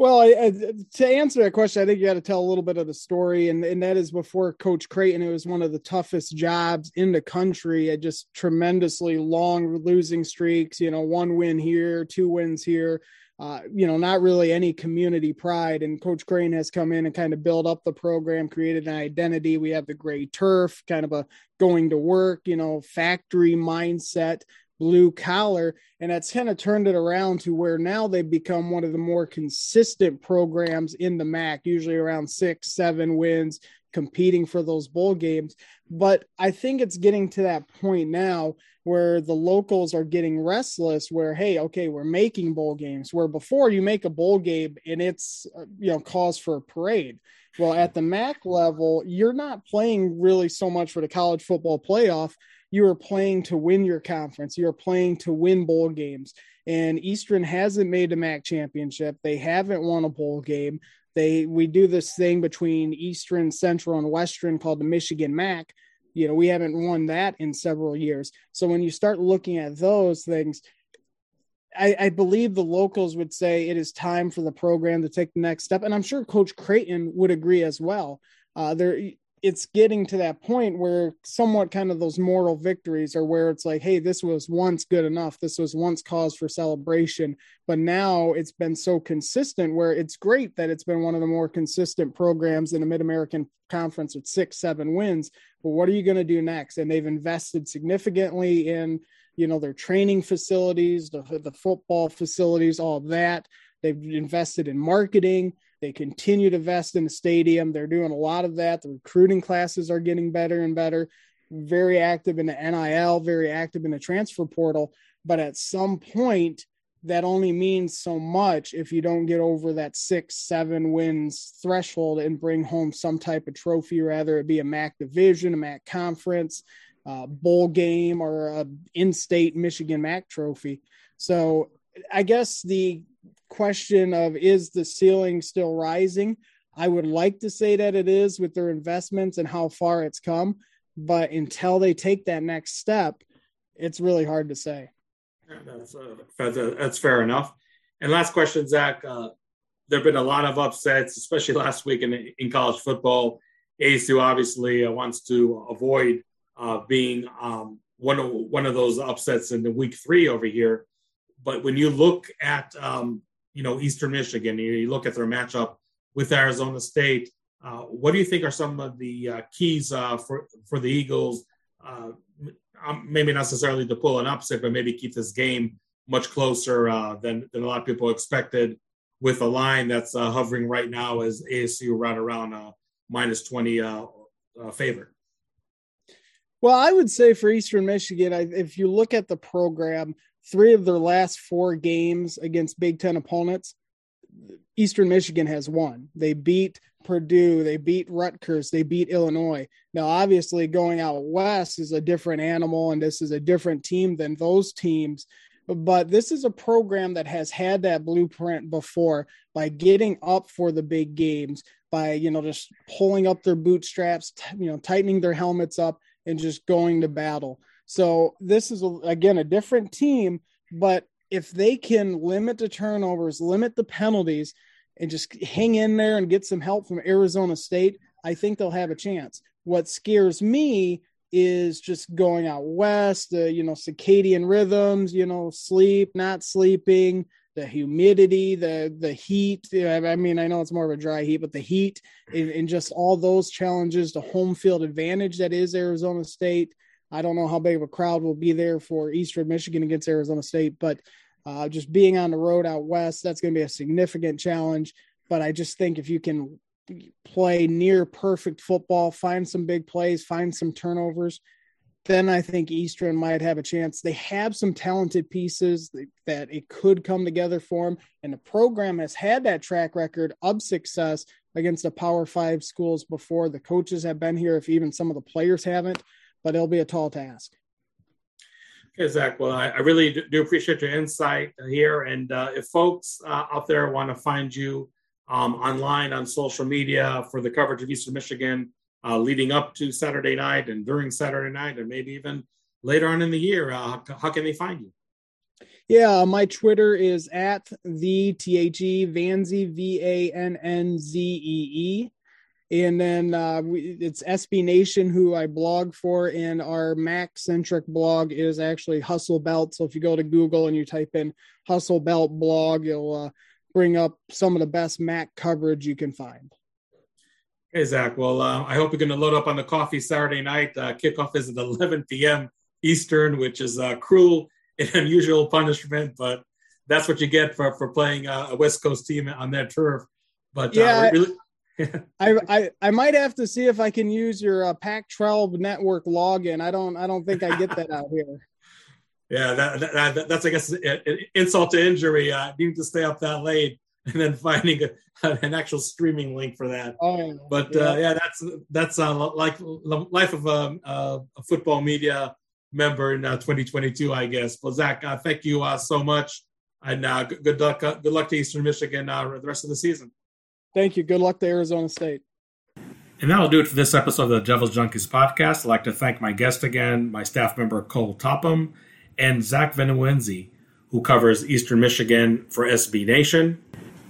Well, I, to answer that question, I think you got to tell a little bit of the story, and, and that is before Coach Creighton. It was one of the toughest jobs in the country. At just tremendously long losing streaks. You know, one win here, two wins here. Uh, you know, not really any community pride. And Coach Creighton has come in and kind of built up the program, created an identity. We have the gray turf, kind of a going to work, you know, factory mindset blue collar. And that's kind of turned it around to where now they've become one of the more consistent programs in the MAC, usually around six, seven wins, competing for those bowl games. But I think it's getting to that point now where the locals are getting restless where hey okay we're making bowl games where before you make a bowl game and it's uh, you know cause for a parade well at the mac level you're not playing really so much for the college football playoff you are playing to win your conference. You are playing to win bowl games. And Eastern hasn't made a MAC championship. They haven't won a bowl game. They we do this thing between Eastern, Central, and Western called the Michigan MAC. You know, we haven't won that in several years. So when you start looking at those things, I, I, believe the locals would say it is time for the program to take the next step, and I'm sure Coach Creighton would agree as well. Uh, there, it's getting to that point where somewhat kind of those moral victories are where it's like, hey, this was once good enough. This was once cause for celebration. But now it's been so consistent where it's great that it's been one of the more consistent programs in the Mid American Conference with six, seven wins. But what are you going to do next? And they've invested significantly in, you know, their training facilities, the, the football facilities, all that. They've invested in marketing they continue to invest in the stadium. They're doing a lot of that. The recruiting classes are getting better and better. Very active in the NIL, very active in the transfer portal. But at some point, that only means so much if you don't get over that six, seven wins threshold and bring home some type of trophy, rather it be a MAC division, a MAC conference, uh, bowl game, or a in-state Michigan MAC trophy. So I guess the question of is the ceiling still rising? I would like to say that it is with their investments and how far it's come, but until they take that next step, it's really hard to say. Yeah, that's, uh, that's, uh, fair enough. And last question, Zach. Uh, there have been a lot of upsets, especially last week in, in college football. ASU obviously uh, wants to avoid uh, being um, one of one of those upsets in the week three over here. But when you look at um, you know Eastern Michigan, you, look at their matchup with Arizona State. Uh, what do you think are some of the uh, keys uh, for for the Eagles? Uh, um, maybe not necessarily to pull an upset, but maybe keep this game much closer uh, than than a lot of people expected. With a line that's uh, hovering right now as ASU right around minus twenty favorite. Well, I would say for Eastern Michigan, I, if you look at the program, three of their last four games against Big Ten opponents, Eastern Michigan has won. They beat Purdue, they beat Rutgers, they beat Illinois. Now, obviously, going out west is a different animal, and this is a different team than those teams. But this is a program that has had that blueprint before by getting up for the big games, by you know just pulling up their bootstraps, you know, tightening their helmets up, and just going to battle. So this is again a different team, but if they can limit the turnovers, limit the penalties, and just hang in there and get some help from Arizona State, I think they'll have a chance. What scares me is just going out west, uh, you know, circadian rhythms, you know, sleep, not sleeping, the humidity, the the heat. I mean, I know it's more of a dry heat, but the heat and, and just all those challenges, the home field advantage that is Arizona State. I don't know how big of a crowd will be there for Eastern Michigan against Arizona State, but uh, just being on the road out west, that's going to be a significant challenge. But I just think if you can play near perfect football, find some big plays, find some turnovers, then I think Eastern might have a chance. They have some talented pieces that it could come together for them. And the program has had that track record of success against the Power Five schools before. The coaches have been here, if even some of the players haven't but it'll be a tall task. Okay, Zach. Well, I, I really do appreciate your insight here. And uh, if folks uh, out there want to find you um, online on social media for the coverage of Eastern Michigan uh, leading up to Saturday night and during Saturday night, and maybe even later on in the year, uh, how can they find you? Yeah, my Twitter is at the T H E Vanzee V A N N Z E E and then uh, we, it's SB Nation who I blog for, and our Mac centric blog is actually Hustle Belt. So if you go to Google and you type in Hustle Belt blog, you'll uh, bring up some of the best Mac coverage you can find. Hey Zach, well uh, I hope you're going to load up on the coffee Saturday night. Uh, kickoff is at 11 p.m. Eastern, which is a cruel and unusual punishment, but that's what you get for for playing a West Coast team on that turf. But uh, yeah, really, I, I I might have to see if I can use your uh, Pac-12 network login. I don't I don't think I get that out here. Yeah, that, that, that that's I guess an insult to injury. Uh, needing to stay up that late and then finding a, an actual streaming link for that. Oh. But yeah. Uh, yeah, that's that's uh, like life of a, a, football media member in uh, 2022, I guess. Well, Zach, uh, thank you uh, so much, and uh, good luck. Uh, good luck to Eastern Michigan uh, the rest of the season. Thank you. Good luck to Arizona State. And that'll do it for this episode of the Devil's Junkies podcast. I'd like to thank my guest again, my staff member Cole Topham, and Zach Venuenzi, who covers Eastern Michigan for SB Nation.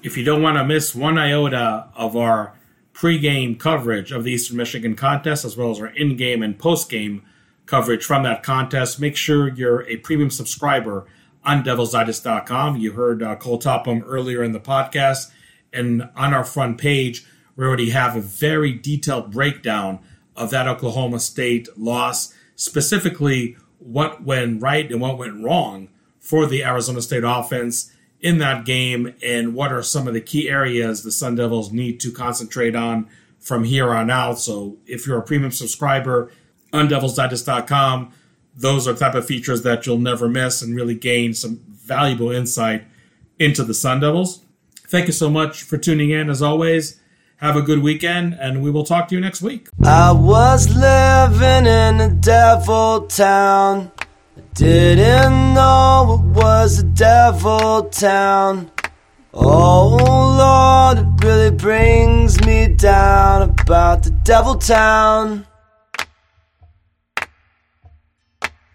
If you don't want to miss one iota of our pregame coverage of the Eastern Michigan contest, as well as our in game and post game coverage from that contest. Make sure you're a premium subscriber on devilsdigest.com. You heard uh, Cole Topham earlier in the podcast. And on our front page, we already have a very detailed breakdown of that Oklahoma State loss, specifically what went right and what went wrong for the Arizona State offense in that game, and what are some of the key areas the Sun Devils need to concentrate on from here on out. So, if you're a premium subscriber on devilsdigest.com, those are type of features that you'll never miss and really gain some valuable insight into the Sun Devils. Thank you so much for tuning in. As always, have a good weekend, and we will talk to you next week. I was living in a devil town. I didn't know it was a devil town. Oh Lord, it really brings me down about the devil town.